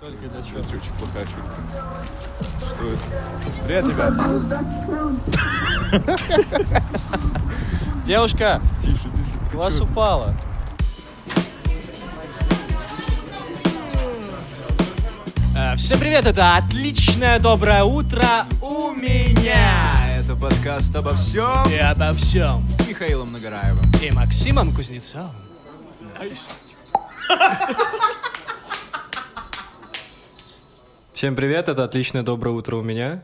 Только для чего? Очень плохая шутка. Что это? Привет, ребят. Девушка, Тише, тише. у вас упала. Э, Всем привет, это отличное доброе утро у меня. Это подкаст обо всем И обо всем. с Михаилом Нагараевым. И Максимом Кузнецовым. Всем привет, это отличное доброе утро у меня.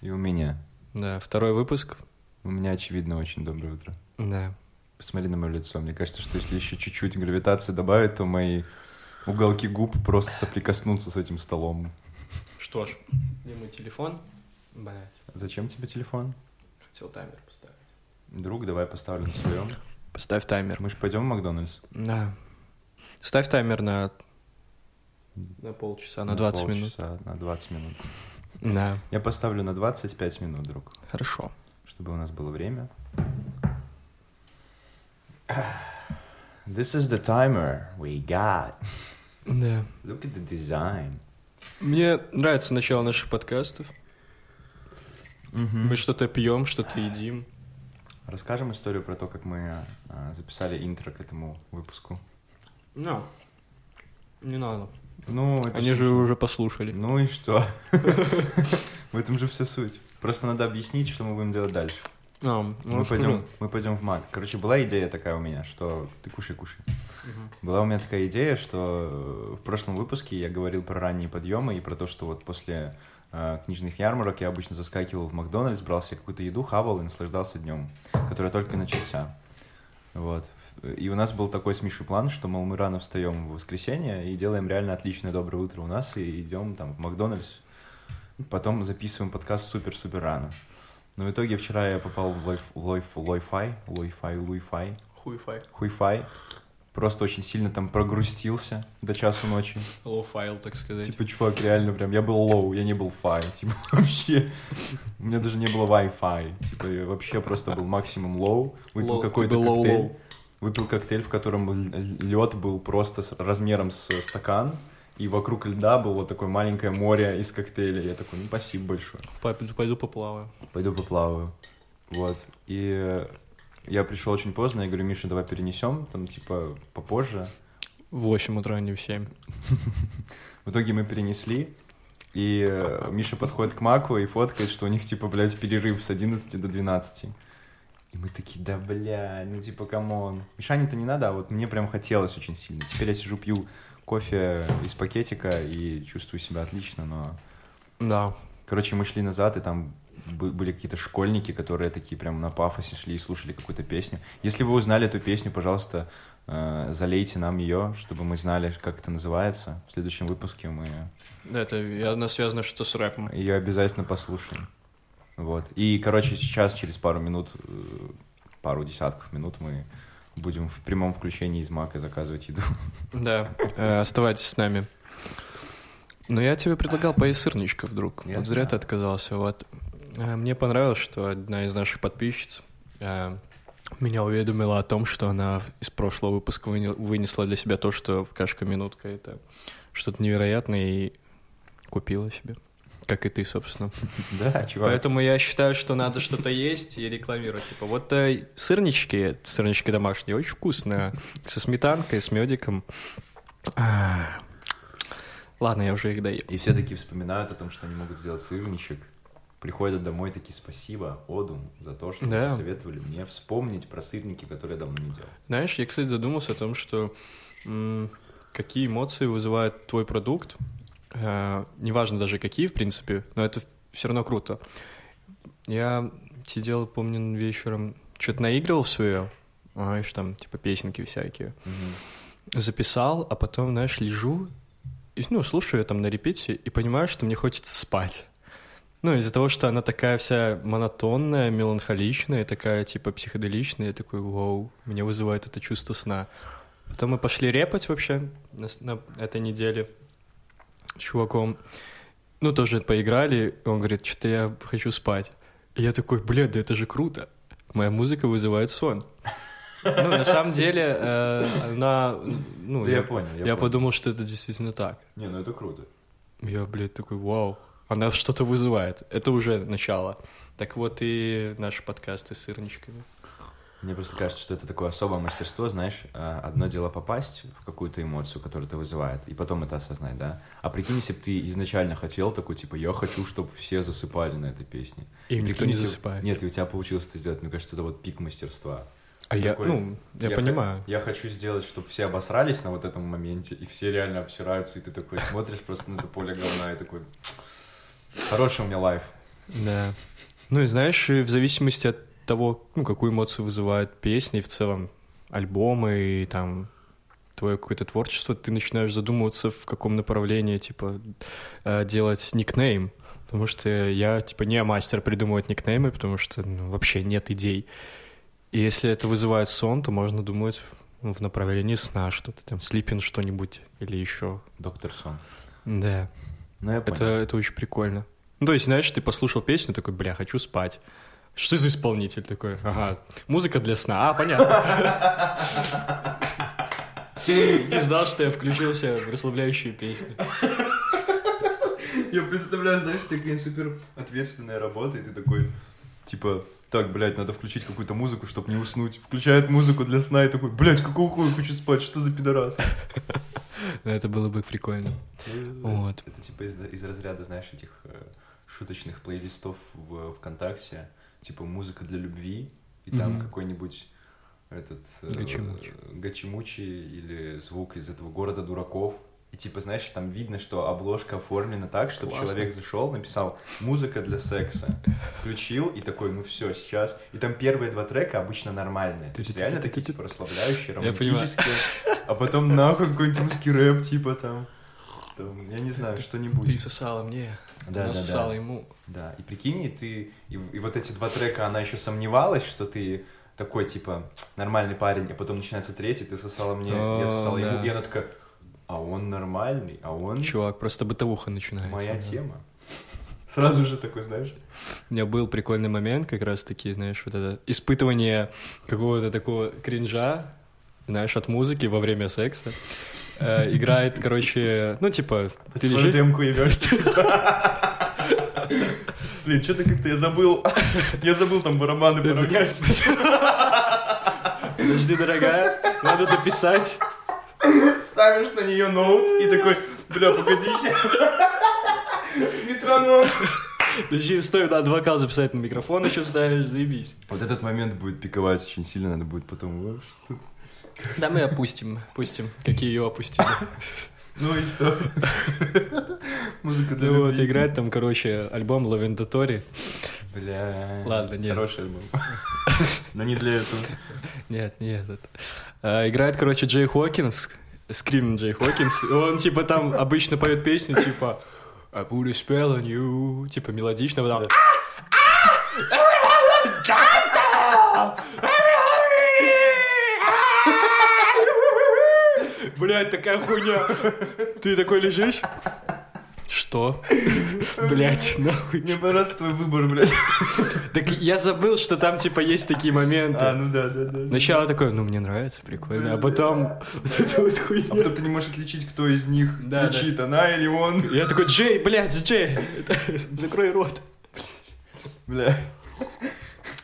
И у меня. Да, второй выпуск. У меня, очевидно, очень доброе утро. Да. Посмотри на мое лицо. Мне кажется, что если еще чуть-чуть гравитации добавить, то мои уголки губ просто соприкоснутся с этим столом. Что ж, где мой телефон? Блять, Зачем тебе телефон? хотел таймер поставить. Друг, давай поставлю на своем. Поставь таймер. Мы же пойдем в Макдональдс? Да. Ставь таймер на... На полчаса, на 20 минут. полчаса, На 20 минут. Да. Я поставлю на 25 минут, друг, Хорошо. чтобы у нас было время. This is the timer we got. Да. Look at the design. Мне нравится начало наших подкастов. Мы что-то пьем, что-то едим. Расскажем историю про то, как мы а, записали интро к этому выпуску. Ну, не надо. Ну, это Они же смешно. уже послушали. Ну и что? В этом же вся суть. Просто надо объяснить, что мы будем делать дальше. А, ну, Мы пойдем, мы пойдем в Мак. Короче, была идея такая у меня, что ты кушай, кушай. Мгм. Была у меня такая идея, что э, в прошлом выпуске я говорил про ранние подъемы и про то, что вот после э, книжных ярмарок я обычно заскакивал в Макдональдс, брал себе какую-то еду, хавал и наслаждался днем, который только начался. Вот. И у нас был такой смешный план, что, мол, мы рано встаем в воскресенье и делаем реально отличное доброе утро у нас и идем там в Макдональдс. Потом записываем подкаст супер-супер рано. Но в итоге вчера я попал в лойф, лойф, лойфай, лойфай, луйфай, Хуй-фай. хуйфай. Просто очень сильно там прогрустился до часу ночи. Lo-fi, так сказать. Типа, чувак, реально прям, я был lo, я не был fi. Типа, вообще, у меня даже не было Wi-Fi. Типа, я вообще просто был максимум lo. Выпил какой-то коктейль. Выпил коктейль, в котором лед был просто с размером с стакан. И вокруг льда было вот такое маленькое море из коктейля. Я такой, ну, спасибо большое. Пойду, пойду поплаваю. Пойду поплаваю. Вот. И я пришел очень поздно, я говорю, Миша, давай перенесем, там, типа, попозже. В 8 утра, а не в 7. В итоге мы перенесли, и э, Миша подходит к Маку и фоткает, что у них, типа, блядь, перерыв с 11 до 12. И мы такие, да, бля, ну, типа, come on. Мишане-то не надо, а вот мне прям хотелось очень сильно. Теперь я сижу, пью кофе из пакетика и чувствую себя отлично, но... Да. Короче, мы шли назад, и там бы- были какие-то школьники, которые такие прям на пафосе шли и слушали какую-то песню. Если вы узнали эту песню, пожалуйста, э, залейте нам ее, чтобы мы знали, как это называется. В следующем выпуске мы Это явно связано что с рэпом. ее обязательно послушаем. Вот. И, короче, сейчас, через пару минут, э, пару десятков минут мы будем в прямом включении из Мака заказывать еду. Да, э, оставайтесь с нами. Но я тебе предлагал поесть сырничков, друг. Я вот зря знаю. ты отказался. Вот. Э, Мне понравилось, что одна из наших подписчиц меня уведомила о том, что она из прошлого выпуска выне- вынесла для себя то, что кашка-минутка — это что-то невероятное, и купила себе. Как и ты, собственно. Да, чувак. Поэтому я считаю, что надо что-то есть и рекламировать. Типа, вот э, сырнички, сырнички домашние, очень вкусные. Со сметанкой, с медиком. А. Ладно, я уже их доел. И все таки вспоминают о том, что они могут сделать сырничек. Приходят домой такие спасибо, Одум, за то, что Да. посоветовали мне вспомнить про сырники, которые я давно не делал. Знаешь, я, кстати, задумался о том, что какие эмоции вызывает твой продукт. Э, неважно даже какие, в принципе, но это все равно круто. Я сидел, помню, вечером, что-то наигрывал свое, знаешь, там, типа, песенки всякие. записал, а потом, знаешь, лежу, и, ну, слушаю ее там на репите и понимаю, что мне хочется спать. Ну, из-за того, что она такая вся монотонная, меланхоличная, такая, типа, психоделичная, я такой, вау, меня вызывает это чувство сна. Потом мы пошли репать вообще на, на этой неделе чуваком. Ну, тоже поиграли, и он говорит, что-то я хочу спать. И я такой, бля, да это же круто. Моя музыка вызывает сон. Ну, на самом деле, э, она... Ну, Да я понял, я Я понял. подумал, что это действительно так. Не, ну это круто. Я, блядь, такой, вау. Она что-то вызывает. Это уже начало. Так вот и наши подкасты с сырничками. Мне просто кажется, что это такое особое мастерство, знаешь, а, одно дело попасть в какую-то эмоцию, которая это вызывает, и потом это осознать, да? А прикинь, если бы ты изначально хотел такой, типа, я хочу, чтобы все засыпали на этой песне. И никто Прикинь, не если- засыпает. Нет, и у тебя получилось это сделать, мне кажется, это вот пик мастерства. А я, такой, ну, я, хо- понимаю. Я хочу сделать, чтобы все обосрались на вот этом моменте, и все реально обсираются, и ты такой смотришь просто на это поле говна, и такой, хороший у меня лайф. Да. Ну и знаешь, в зависимости от того, ну, какую эмоцию вызывает песня и в целом альбомы и там твое какое-то творчество, ты начинаешь задумываться, в каком направлении, типа, э, делать никнейм. Потому что я, типа, не мастер придумывать никнеймы, потому что ну, вообще нет идей. И если это вызывает сон, то можно думать ну, в направлении сна что-то, там, слипин что-нибудь или еще. Доктор Сон. Да. Ну, Это, понял. это очень прикольно. Ну, то есть, знаешь, ты послушал песню, такой, бля, хочу спать. Что за исполнитель такой? Ага, музыка для сна. А, понятно. Не знал, что я включился в расслабляющую песню. Я представляю, знаешь, такая супер ответственная работа, и ты такой, типа, так, блядь, надо включить какую-то музыку, чтобы не уснуть. Включает музыку для сна и такой, блядь, какого хуя хочу спать, что за пидорас? Ну, Это было бы прикольно. Вот. Это типа из, из разряда, знаешь, этих э, шуточных плейлистов в ВКонтакте, типа музыка для любви, и там Мгм. какой-нибудь этот э, Гачимучи. Или звук из этого города дураков. И типа, знаешь, там видно, что обложка оформлена так, чтобы Классно. человек зашел, написал музыка для секса, включил и такой, ну все, сейчас. И там первые два трека обычно нормальные. То есть реально такие типа расслабляющие, романтические. А потом нахуй какой-нибудь русский рэп, типа там. там, я не знаю, что-нибудь. Ты сосала мне, Да, она сосала ему. Да, и прикинь, и ты, и, и вот эти два трека, она еще сомневалась, что ты такой, типа, нормальный парень, а потом начинается третий, ты сосала мне, я О, сосала ему, да. и она такая, а он нормальный, а он Чувак, просто бытовуха начинается. моя да. тема. Сразу же такой, знаешь, У меня был прикольный момент, как раз таки, знаешь, вот это испытывание какого-то такого кринжа, знаешь, от музыки во время секса. Э, играет, короче, ну, типа, ты лежишь... демку ебешь, Блин, что-то как-то я забыл, я забыл там барабаны поравнять. Подожди, дорогая, надо дописать. Ставишь на нее ноут и такой, бля, погоди Метроном. Подожди, стой, надо вокал записать на микрофон, еще ставишь, заебись. Вот этот момент будет пиковать очень сильно, надо будет потом... Да мы опустим, пустим, какие ее опустили. Ну и что? Музыка для Ну вот, играет там, короче, альбом Лавендатори. Бля. Ладно, нет. Хороший альбом. Но не для этого. Нет, не этот. А, играет, короче, Джей Хокинс, скрим Джей Хокинс, он, типа, там обычно поет песню, типа I put a spell on you, типа, мелодично, потом... Блять, такая хуйня. Ты такой лежишь? Что? Блять, нахуй. Мне понравился твой выбор, блядь. Так я забыл, что там, типа, есть такие моменты. А, ну да, да, да. Начало такое, ну, мне нравится, прикольно, а потом вот это вот А хуйня. потом ты не можешь отличить, кто из них Да, кричит, она или он. Я такой, Джей, блядь, Джей, закрой рот. Бля.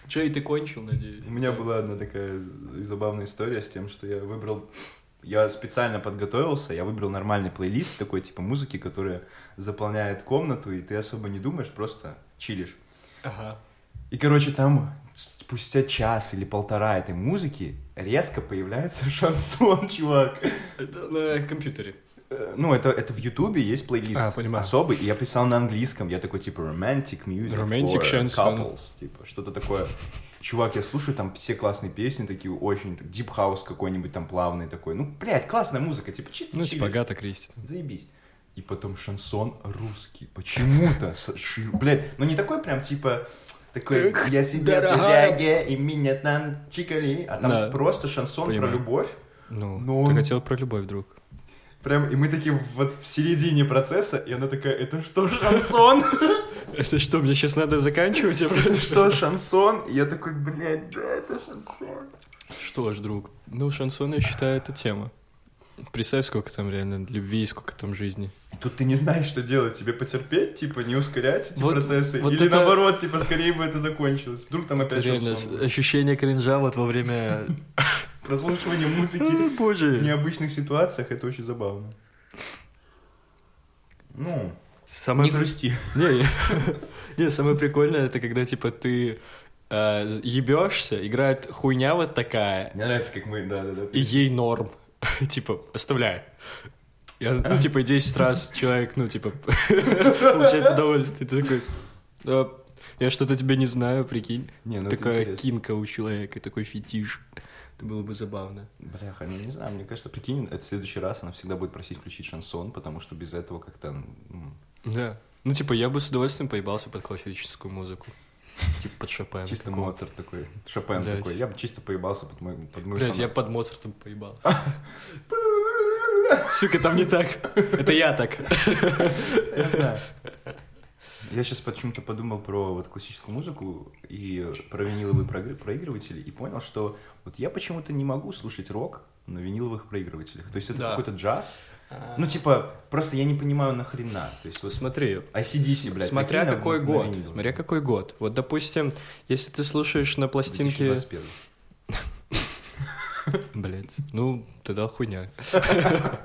Джей, ты кончил, надеюсь? У меня была одна такая забавная история с тем, что я выбрал... Я специально подготовился, я выбрал нормальный плейлист такой, типа музыки, которая заполняет комнату, и ты особо не думаешь, просто чилишь. Ага. И, короче, там спустя час или полтора этой музыки резко появляется шансон, чувак. Это на компьютере. Э, Ну, это, это в Ютубе есть плейлист А, понимаю. особый, и я писал на английском, я такой, типа, romantic music Romantic for шансон. couples, типа, что-то такое. Чувак, я слушаю там все классные песни, такие очень, так, deep house какой-нибудь там плавный такой, ну, блядь, классная музыка, типа, чисто Ну, типа Агата Кристи. Заебись. И потом шансон русский. Почему-то. Блядь, ну не такой прям типа... Такой, Эх, я сидел в тюряге, и меня там чикали. А там Да. просто шансон Понимаю. про любовь. Ну, Ну, ты он- хотел про любовь, друг. Прям, и мы такие вот в середине процесса, и она такая, это что, шансон? Это что, мне сейчас надо заканчивать? Я Это что, шансон? Я такой, блядь, да, это шансон. Что ж, друг, ну, шансон, я считаю, это тема. Представь, сколько там реально любви и сколько там жизни. Тут ты не знаешь, что делать. Тебе потерпеть, типа, не ускорять эти Вот- процессы? вот Или это- наоборот, типа, скорее бы это закончилось. Вдруг там Это опять реально шансон. ощущение кринжа вот во время... Прослушивание музыки в необычных ситуациях, это очень забавно. Ну, Самое не при- грусти. Не, не. Не, самое прикольное, это когда, типа, ты э, ебешься, играет хуйня вот такая, Мне нравится, как мы, да-да-да. и ей норм. Типа, оставляй. Я, ну, типа, 10 раз человек, ну, типа, получает удовольствие. Ты такой, «А, я что-то тебя не знаю, прикинь. Не, ну Такая кинка у человека, такой фетиш. Это было бы забавно. Бляха, ну не знаю, мне кажется, прикинь, это в следующий раз она всегда будет просить включить шансон, потому что без этого как-то... м, Да. Ну, типа, я бы с удовольствием поебался под классическую музыку. Типа, под Шопена. Чисто какого-то. Моцарт такой, Шопен Блядь. такой. Я бы чисто поебался под мой, под мой Блять, я под Моцартом поебал. Сука, там не так. Это я так. Я знаю. Я сейчас почему-то подумал про вот классическую музыку и про виниловые проигрыватели и понял, что вот я почему-то не могу слушать рок на виниловых проигрывателях. То есть это Да. какой-то джаз. Ну, типа, просто я не понимаю нахрена. То есть вот Смотри, ACDC, блядь. смотря на- какой на год. виниловом. Смотря какой год. Вот, допустим, если ты слушаешь на пластинке... 2021. Блять, ну, тогда хуйня.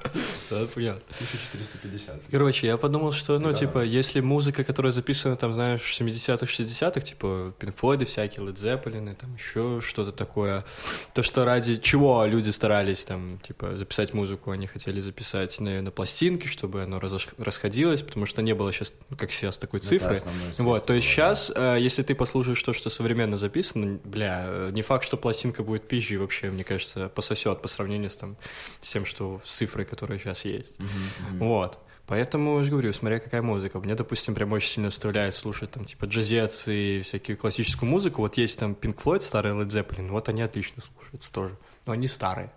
Тогда понятно. 1450. Короче, я подумал, что, ну, Да. типа, если музыка, которая записана, там, знаешь, в 70-х, 60-х, типа, Pink Floyd всякие, Led Zeppelin, там, еще что-то такое, то, что ради чего люди старались, там, типа, записать музыку, они хотели записать на, на пластинке, чтобы оно разош- расходилось, потому что не было сейчас, как сейчас, такой цифры. основное Вот, то есть средство, сейчас, э, если ты послушаешь то, что современно записано, бля, э, не факт, что пластинка будет пизжей вообще, мне кажется, пососет по сравнению с, там, с тем, что с цифрой, которая сейчас есть. да. Мгм, мгм. Вот. Поэтому, я же говорю, смотря какая музыка. Мне, допустим, прям очень сильно вставляет слушать там, типа, джазец и всякую классическую музыку. Вот есть там Pink Floyd, старый Led Zeppelin, вот они отлично слушаются тоже. Но они старые.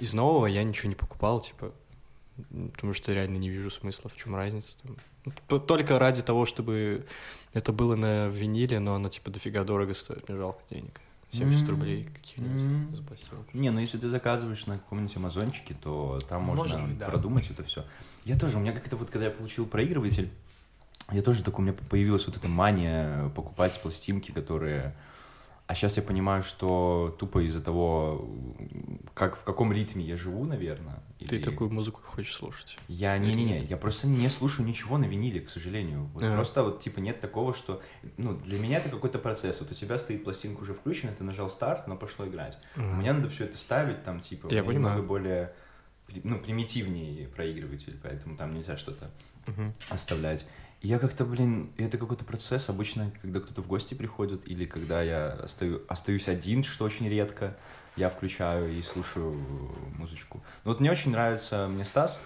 Из нового я ничего не покупал, типа, потому что реально не вижу смысла, в чем разница. Там. Ну, Только ради того, чтобы это было на виниле, но оно, типа, дофига дорого стоит, мне жалко денег. 70 М. рублей каких-нибудь М. за. Не, ну если ты заказываешь на каком-нибудь амазончике, то там Может можно быть, да. продумать это все. Я тоже, у меня как-то вот, когда я получил проигрыватель, я тоже такой, у меня появилась вот эта мания покупать пластинки, которые... А сейчас я понимаю, что тупо из-за того, как, в каком ритме я живу, наверное. Ты или- такую музыку хочешь слушать? Я не-не-не, я просто не слушаю ничего на виниле, к сожалению. Вот Ага. Просто вот типа нет такого, что... Ну, для меня это какой-то процесс. Вот у тебя стоит пластинка уже включена, ты нажал старт, она пошло играть. У меня надо все это ставить, там, типа, Я понимаю. немного более, ну, примитивнее проигрыватель, поэтому там нельзя что-то Мгм. оставлять. Я как-то, блин, это какой-то процесс обычно, когда кто-то в гости приходит, или когда я остаю, остаюсь один, что очень редко, я включаю и слушаю музычку. Ну вот мне очень нравится, мне Стас,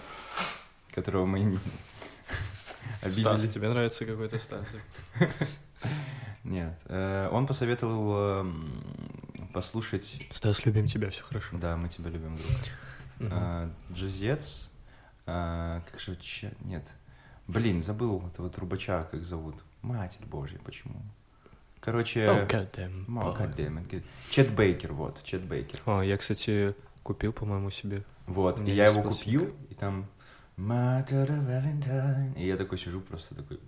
которого мы не- Стас, обидели. тебе нравится какой-то Стас? Нет, э, он посоветовал эм, послушать, Стас, любим тебя, все хорошо. да, мы тебя любим, друг. А, Джазец. а, как же... Нет. Блин, забыл этого трубача, как зовут. Матерь Божья, почему? Короче... Oh, boy. goddammit, good. Чет Бейкер, вот, Чет Бейкер. О, я, кстати, купил, по-моему, себе. Вот, У и я его купил, и там... Of Valentine. И я такой сижу просто такой...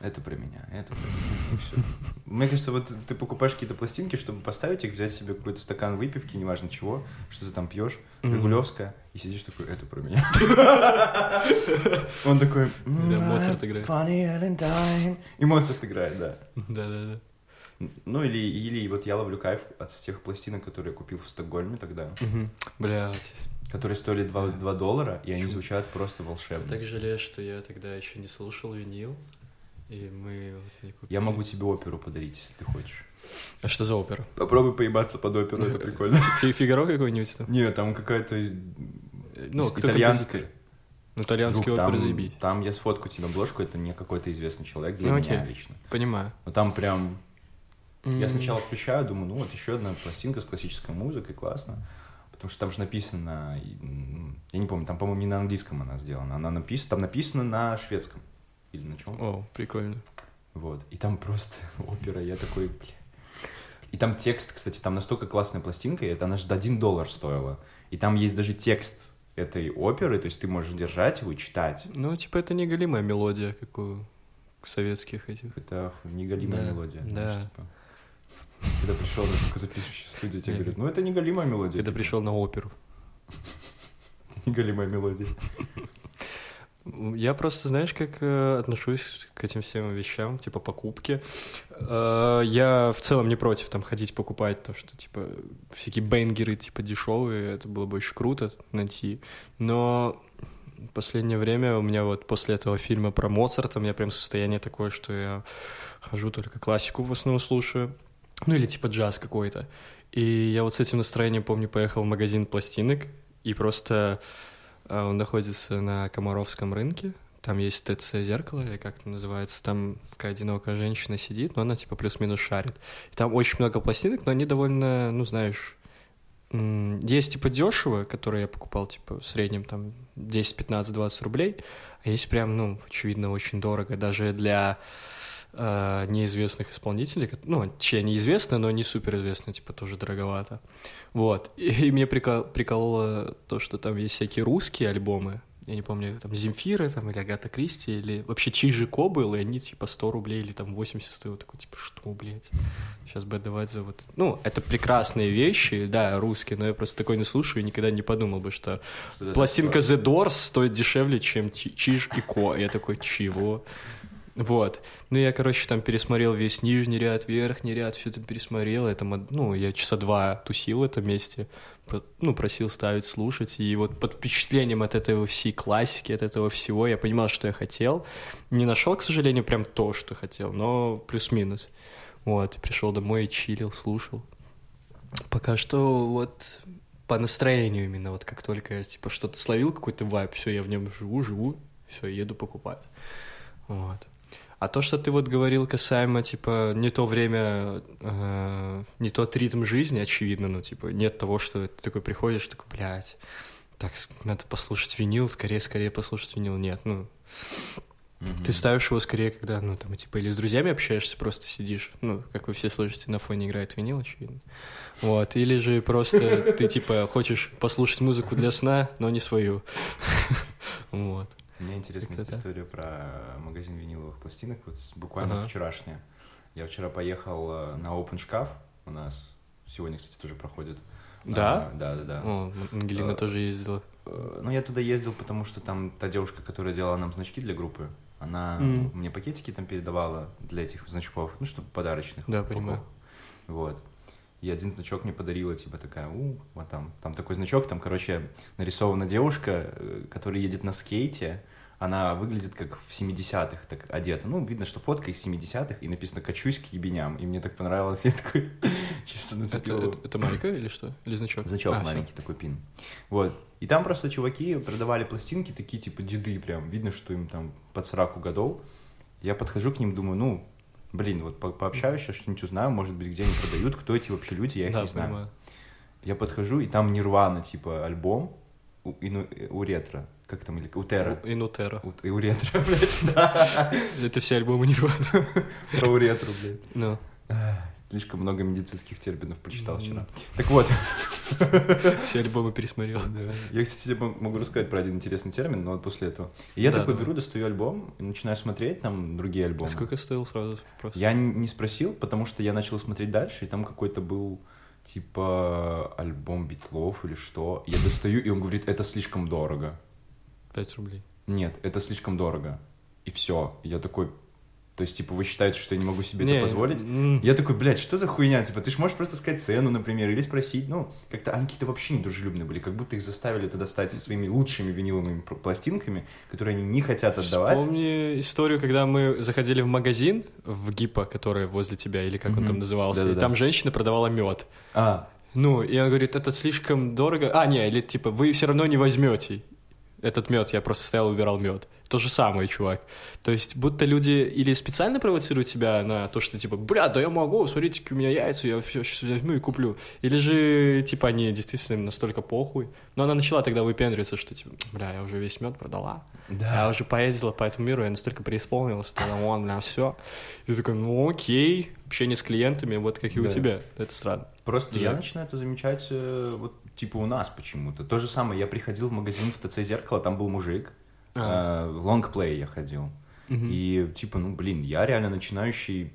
Это про меня, это про меня. И всё. Мне кажется, вот ты покупаешь какие-то пластинки, чтобы поставить их, взять себе какой-то стакан выпивки, неважно чего, что ты там пьешь, Мгм. Жигулевская, и сидишь такой, это про меня. Он такой... Да, Моцарт играет. И Моцарт играет, да. Да-да-да. Ну, или, или вот я ловлю кайф от тех пластинок, которые я купил в Стокгольме тогда, Блять. которые стоили 2, 2 доллара, и они звучат просто волшебно. Так жалею, что я тогда еще не слушал винил. И мы вот не купили. Я могу тебе оперу подарить, если ты хочешь. А что за опера? Попробуй поебаться под оперу, это прикольно. Фи- Фигаро какой-нибудь там? Не, там какая-то Ну, итальянская. Ну, итальянские Друг, оперы там, заебись. там я сфоткаю тебе обложку, это не какой-то известный человек для Ну, меня окей. лично. Понимаю. Но там прям... Я сначала включаю, думаю, ну вот еще одна пластинка с классической музыкой, классно. Потому что там же написано, я не помню, там, по-моему, не на английском она сделана, она написана, там написано на шведском. Или на чем? О, прикольно. Вот. И там просто опера, я такой, бля, И там текст, кстати, там настолько классная пластинка, и это она же один доллар стоила. И там есть даже текст этой оперы, то есть ты можешь держать его и читать. Ну, типа, это не голимая мелодия, как у советских этих. Это неголимая Да, мелодия. да. типа. Когда пришел на звукозаписывающую студию, тебе говорят, ну это не голимая мелодия. Когда типа. пришел на оперу. Не голимая мелодия. Я просто, знаешь, как э, отношусь к этим всем вещам, типа покупки. Э, я в целом не против там ходить покупать то, что типа всякие бенгеры типа дешевые, это было бы очень круто найти. Но в последнее время у меня вот после этого фильма про Моцарта у меня прям состояние такое, что я хожу только классику в основном слушаю. Ну или типа джаз какой-то. И я вот с этим настроением, помню, поехал в магазин пластинок, и просто он находится на Комаровском рынке. Там есть ТЦ зеркало, или как это называется. Там такая одинокая женщина сидит, но она типа плюс-минус шарит. И там очень много пластинок, но они довольно, ну знаешь, есть типа дешево, которые я покупал типа в среднем там 10, 15, 20 рублей, а есть прям, ну, очевидно, очень дорого даже для э, неизвестных исполнителей, ну, точнее, неизвестные, но не суперизвестные, типа, тоже дороговато. Вот. И, и мне прикол, прикололо то, что там есть всякие русские альбомы, я не помню, там Земфира, там, или Агата Кристи, или вообще Чижико был, и они, типа, 100 рублей или там 80 стоят. Такой, типа, что, блядь, сейчас бы отдавать за вот... Ну, это прекрасные вещи, да, русские, но я просто такой не слушаю и никогда не подумал бы, что Что пластинка? The Doors стоит дешевле, чем Чиж и Ко. Я такой, чего? Вот. Ну, я, короче, там пересмотрел весь нижний ряд, верхний ряд, все это пересмотрел. Это, ну, я часа два тусил в этом месте, ну, просил ставить, слушать. И вот под впечатлением от этого всей классики, от этого всего, я понимал, что я хотел. Не нашел, к сожалению, прям то, что хотел, но плюс-минус. Вот, пришел домой чилил, слушал. Пока что вот по настроению именно, вот как только я типа что-то словил, какой-то вайп, все, я в нем живу, живу, все, еду покупать. Вот. А то, что ты вот говорил касаемо, типа, не то время, э, не тот ритм жизни, очевидно, ну, типа, нет того, что ты такой приходишь, такой, блядь, так, надо послушать винил, скорее, скорее послушать винил. Нет, ну, Мгм. ты ставишь его скорее, когда, ну, там, типа, или с друзьями общаешься, просто сидишь, ну, как вы все слышите, на фоне играет винил, очевидно. Вот, или же просто ты, типа, хочешь послушать музыку для сна, но не свою. Вот. Мне интересна так. история про магазин виниловых пластинок, вот буквально Ага. вчерашняя. Я вчера поехал э, на Open шкаф у нас. Сегодня, кстати, тоже проходит. Да? А, да, да, да. О, Ангелина А, тоже ездила. Э, Ну, я туда ездил, потому что там та девушка, которая делала нам значки для группы, она Мгм. мне пакетики там передавала для этих значков, ну, чтобы подарочных. Да, упаковок. понимаю. Вот. И один значок мне подарила, типа такая, у, вот там, там такой значок, там, короче, нарисована девушка, э, которая едет на скейте, она выглядит как в 70-х так одета. Ну, видно, что фотка из 70-х, и написано «Качусь к ебеням». И мне так понравилось, я такой чисто Это, нацепил. это, это майка или что? Или значок? Значок А, маленький такой пин. Вот. И там просто чуваки продавали пластинки, такие типа деды прям. Видно, что им там под 40 годов. Я подхожу к ним, думаю, ну, блин, вот по- пообщаюсь, сейчас что-нибудь узнаю, может быть, где они продают, кто эти вообще люди, я их да, не знаю. понимаю. Я подхожу, и там Нирвана, типа, альбом у, и, ну, э, у ретро. Как там, или у Терра. И Нутера. У, и у ретро, блядь, да. Это все альбомы Нирвана. Про у ретро, блядь. Ну, Слишком много медицинских терминов почитал Мгм. вчера. Так вот, все альбомы пересмотрел. Я, кстати, тебе могу рассказать про один интересный термин, но вот после этого. И я такой беру, достаю альбом начинаю смотреть там другие альбомы. Сколько стоил сразу? Я не спросил, потому что я начал смотреть дальше, и там какой-то был типа альбом Битлов или что. Я достаю, и он говорит, это слишком дорого. 5 рублей. Нет, это слишком дорого. И все. Я такой, то есть, типа, вы считаете, что я не могу себе Не, это позволить? м, Я такой, блядь, что за хуйня? Типа, ты ж можешь просто сказать цену, например, или спросить. Ну, как-то они какие-то вообще не дружелюбные были, как будто их заставили туда стать со своими лучшими виниловыми пластинками, которые они не хотят отдавать. Вспомни историю, когда мы заходили в магазин в Гиппо, который возле тебя, или как он Мгм. там назывался, и Да-да-да. там женщина продавала мед. А, Ну, и он говорит, это слишком дорого. А, не, или типа, вы все равно не возьмете. Этот мед, я просто стоял и выбирал мед. То же самое, чувак. То есть, будто люди или специально провоцируют тебя на то, что типа, бля, да я могу, смотрите, у меня яйца, я все сейчас возьму и куплю. Или же, типа, они действительно настолько похуй. Но она начала тогда выпендриваться, что, типа, бля, я уже весь мед продала. Да. Я уже поездила по этому миру, я настолько преисполнилась, что вон, бля, все. И ты такой, ну окей, общение с клиентами, вот как и у Да. тебя. Это странно. Просто я Да. начинаю это замечать э, вот типа у нас почему-то. То же самое, я приходил в магазин в ТЦ «Зеркало», там был мужик, А. э, в лонгплей я ходил. И типа, ну блин, я реально начинающий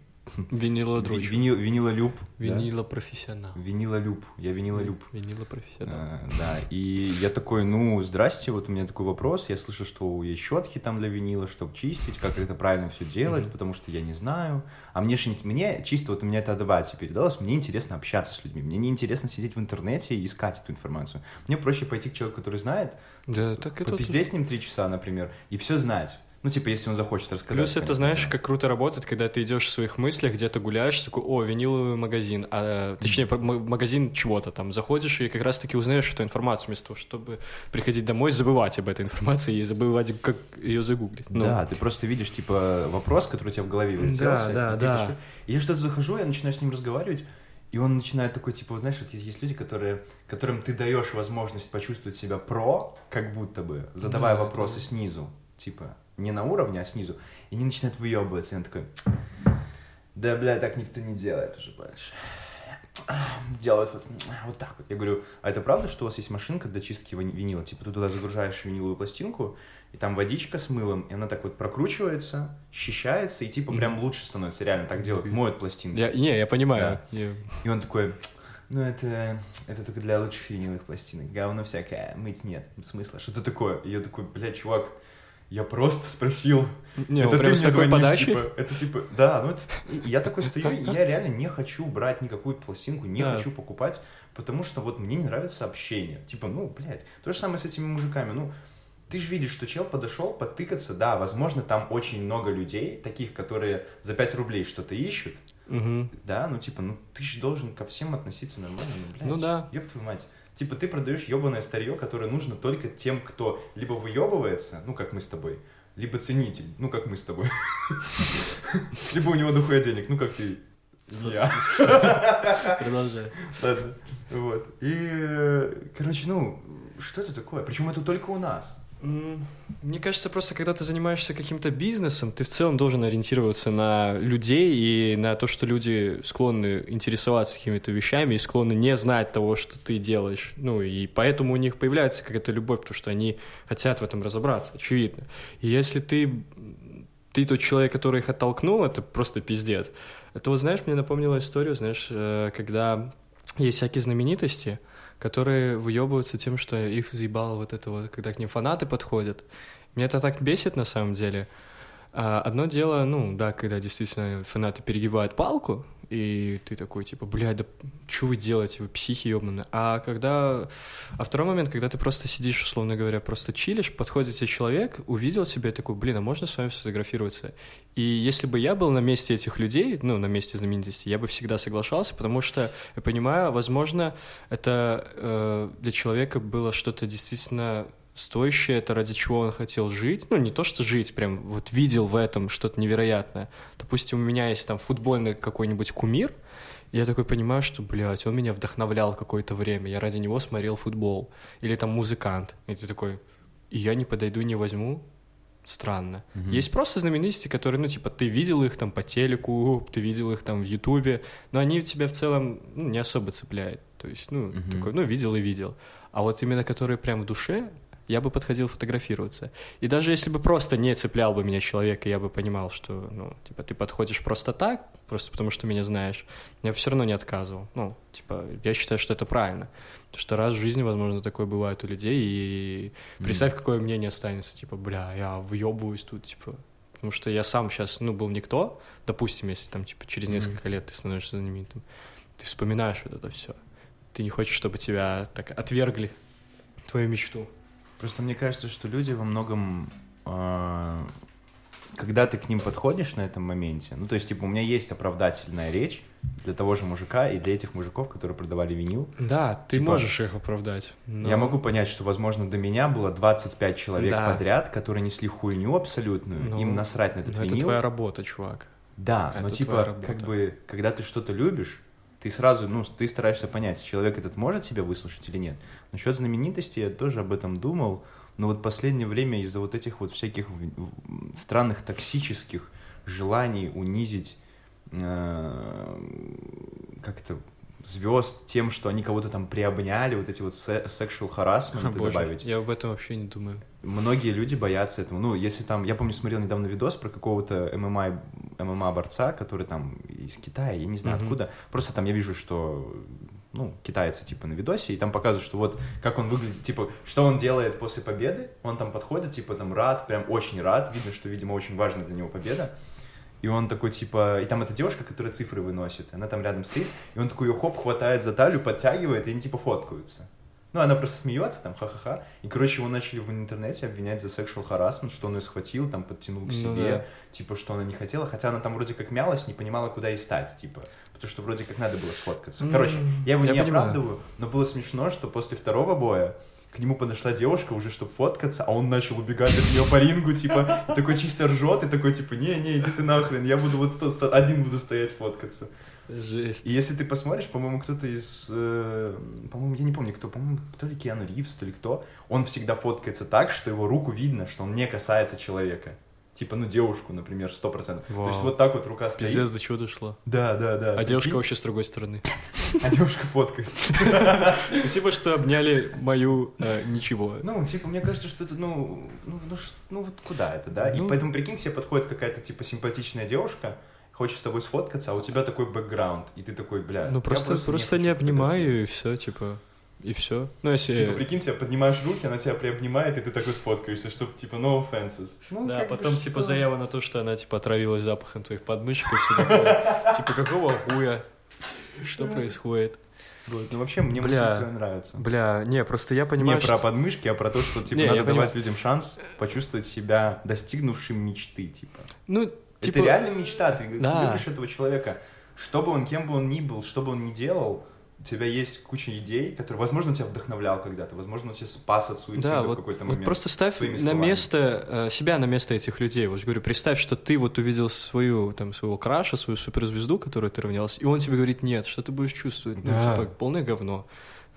Винила ви- друг. винил, винилолюб. да? Винила профессионал. Винилолюб, я винилолюб. Винила профессионал. Э, Да, и я такой, ну, здрасте, вот у меня такой вопрос, я слышу, что есть щетки там для винила, чтобы чистить, как это правильно все делать, Мгм. потому что я не знаю. А мне, ж, ин- мне чисто вот у меня это адабатия передалось, мне интересно общаться с людьми, мне не интересно сидеть в интернете и искать эту информацию. Мне проще пойти к человеку, который знает, Да, так это... попиздеть с ним три часа, например, и все знать. Ну, типа, если он захочет рассказать. Плюс это, знаешь, как круто работает, когда ты идешь в своих мыслях, где-то гуляешь, такой, о, виниловый магазин, а, точнее, магазин чего-то там, заходишь и как раз-таки узнаешь эту информацию вместо того, чтобы приходить домой, забывать об этой информации и забывать, как ее загуглить. Ну, Да, ты просто видишь, типа, вопрос, который у тебя в голове вертелся. да, да. И я что-то захожу, я начинаю с ним разговаривать, и он начинает такой, типа, вот знаешь, вот есть люди, которые, которым ты даешь возможность почувствовать себя про, как будто бы, задавая Да, вопросы да. снизу, типа, не на уровне, а снизу, и они начинают выебываться, и он такой, да, бля, так никто не делает уже больше. Делают вот, вот так вот. Я говорю, а это правда, что у вас есть машинка для чистки вини- винила? Типа ты туда загружаешь виниловую пластинку, и там водичка с мылом, и она так вот прокручивается, счищается, и типа Мгм. прям лучше становится. Реально так делают, моют пластинки. Я, не, я понимаю. Я- И он такой, ну это, это только для лучших виниловых пластинок. Говно всякое, мыть нет смысла. Что-то такое. И я такой, бля, чувак, я просто спросил. Не, это ты мне такой звонишь, подачи. типа, это типа, да, ну это, я такой стою, и я реально не хочу брать никакую пластинку, не Да. хочу покупать, потому что вот мне не нравится общение. Типа, ну, блядь, то же самое с этими мужиками, ну, ты же видишь, что чел подошел потыкаться, да, возможно, там очень много людей, таких, которые за 5 рублей что-то ищут, Мгм. да, ну, типа, ну, ты же должен ко всем относиться нормально, ну, блядь. Ну да. Ёб твою мать. Типа, ты продаешь ебаное старье, которое нужно только тем, кто либо выебывается, ну, как мы с тобой, либо ценитель, ну, как мы с тобой. Либо у него дохуя денег, ну, как ты. Я. Продолжай. Ладно. Вот. И, короче, ну, что это такое? Причем это только у нас. Мне кажется, просто когда ты занимаешься каким-то бизнесом, ты в целом должен ориентироваться на людей и на то, что люди склонны интересоваться какими-то вещами и склонны не знать того, что ты делаешь. Ну, и поэтому у них появляется какая-то любовь, потому что они хотят в этом разобраться, очевидно. И если ты, ты тот человек, который их оттолкнул, это просто пиздец. Это вот, знаешь, мне напомнило историю, знаешь, э, когда есть всякие знаменитости, которые выебываются тем, что их заебало вот это вот, когда к ним фанаты подходят. Меня это так бесит на самом деле. А, Одно дело, ну, да, когда действительно фанаты перегибают палку, и ты такой, типа, блядь, да что вы делаете, вы психи ёбаные. А когда... А второй момент, когда ты просто сидишь, условно говоря, просто чилишь, подходит тебе человек, увидел тебя и такой, блин, а можно с вами сфотографироваться? И если бы я был на месте этих людей, ну, на месте знаменитостей, я бы всегда соглашался, потому что, я понимаю, возможно, это э, для человека было что-то действительно стоящее, это ради чего он хотел жить. Ну, не то, что жить, прям вот видел в этом что-то невероятное. Допустим, у меня есть там футбольный какой-нибудь кумир, и я такой понимаю, что, блядь, он меня вдохновлял какое-то время, я ради него смотрел футбол. Или там музыкант, и ты такой, и я не подойду, не возьму, странно. Мгм. Есть просто знаменитости, которые, ну, типа, ты видел их там по телеку, ты видел их там в Ютубе, но они тебя в целом ну, не особо цепляют. То есть, ну, Мгм. такой, ну, видел и видел. А вот именно которые прям в душе, я бы подходил фотографироваться. И даже если бы просто не цеплял бы меня человек, и я бы понимал, что, ну, типа, ты подходишь просто так, просто потому что меня знаешь, я все равно не отказывал. Ну, типа, я считаю, что это правильно. Потому что раз в жизни, возможно, такое бывает у людей, и представь, какое мнение останется, типа, бля, я выебываюсь тут, типа, потому что я сам сейчас, ну, был никто, допустим, если там, типа, через несколько лет ты становишься знаменитым, ты вспоминаешь вот это все. Ты не хочешь, чтобы тебя так отвергли, твою мечту. Просто мне кажется, что люди во многом, а, когда ты к ним подходишь на этом моменте, ну, то есть, типа, у меня есть оправдательная речь для того же мужика и для этих мужиков, которые продавали винил. Да, ты Типа, можешь их оправдать. но- Я могу понять, что, возможно, до меня было 25 человек Да. подряд, которые несли хуйню абсолютную, Ну, им насрать на этот но это винил. твоя работа, чувак. Да, но Это типа, твоя работа. как бы, когда ты что-то любишь, ты сразу, ну, ты стараешься понять, человек этот может себя выслушать или нет. Насчет знаменитости я тоже об этом думал, но вот последнее время из-за вот этих вот всяких странных токсических желаний унизить э, как-то звезд тем, что они кого-то там приобняли, вот эти вот sexual harassment Боже, добавить. я об этом вообще не думаю. Многие люди боятся этого. Ну, если там, я помню, смотрел недавно видос про какого-то ММА, ММА борца, который там из Китая, я не знаю Мгм. откуда. Просто там я вижу, что ну, китайцы, типа, на видосе, и там показывают, что вот как он выглядит, типа, что он делает после победы, он там подходит, типа, там, рад, прям очень рад, видно, что, видимо, очень важна для него победа, и он такой, типа, и там эта девушка, которая цифры выносит, она там рядом стоит, и он такой ее хоп, хватает за талию, подтягивает, и они, типа, фоткаются. Ну, она просто смеется, там, ха-ха-ха. И, короче, его начали в интернете обвинять за sexual harassment, что он ее схватил, там, подтянул к Ну себе, да. типа, что она не хотела, хотя она там вроде как мялась, не понимала, куда ей стать, типа, потому что вроде как надо было сфоткаться. Короче, я его я не понимаю. оправдываю, но было смешно, что после второго боя к нему подошла девушка уже, чтобы фоткаться, а он начал убегать от нее по рингу, типа, такой чисто ржет, и такой, типа, не-не, иди ты нахрен, я буду вот сто- сто- один буду стоять фоткаться. Жесть. И если ты посмотришь, по-моему, кто-то из... э, по-моему, я не помню, кто, по-моему, то ли Киану Ривз, то ли кто, он всегда фоткается так, что его руку видно, что он не касается человека. Типа, ну, девушку, например, сто процентов. То есть Вау. вот так вот рука стоит. Пиздец, до чего дошло. Да, да, да. А девушка Прикинь? вообще с другой стороны. А девушка фоткает. Спасибо, что обняли мою э, ничего. Ну, типа, мне кажется, что это, ну, ну, ну, ну, вот куда это, да? Ну. И поэтому, прикинь, тебе подходит какая-то, типа, симпатичная девушка, хочет с тобой сфоткаться, а у тебя такой бэкграунд, и ты такой, бля, Ну просто, просто не обнимаю и фотографироваться». все, типа. И все. Ну, если. Типа, прикинь, тебя поднимаешь руки, она тебя приобнимает, и ты так вот фоткаешься, чтобы, типа, no offenses. Ну, Да, бы потом, что? типа, заява на то, что она, типа, отравилась запахом твоих подмышек и все такое. Типа, какого хуя? Что происходит? Вот. Ну, вообще, мне Бля. мысль твоя нравится. Бля, не, просто я понимаю, не про что- подмышки, а про то, что, типа, Не, надо давать понимаю. людям шанс почувствовать себя достигнувшим мечты, типа. Ну, Это типа... реально мечта, ты Да. любишь этого человека. Что бы он, кем бы он ни был, что бы он ни делал, у тебя есть куча идей, которые, возможно, тебя вдохновлял когда-то, возможно, он тебя спас от суицида Да, в вот, какой-то вот момент. просто ставь на словами. место э, себя на место этих людей. Вот говорю, представь, что ты вот увидел свою там своего краша, свою суперзвезду, которую ты равнялся, и он тебе говорит нет, что ты будешь чувствовать? Да. Ну, типа, полное говно.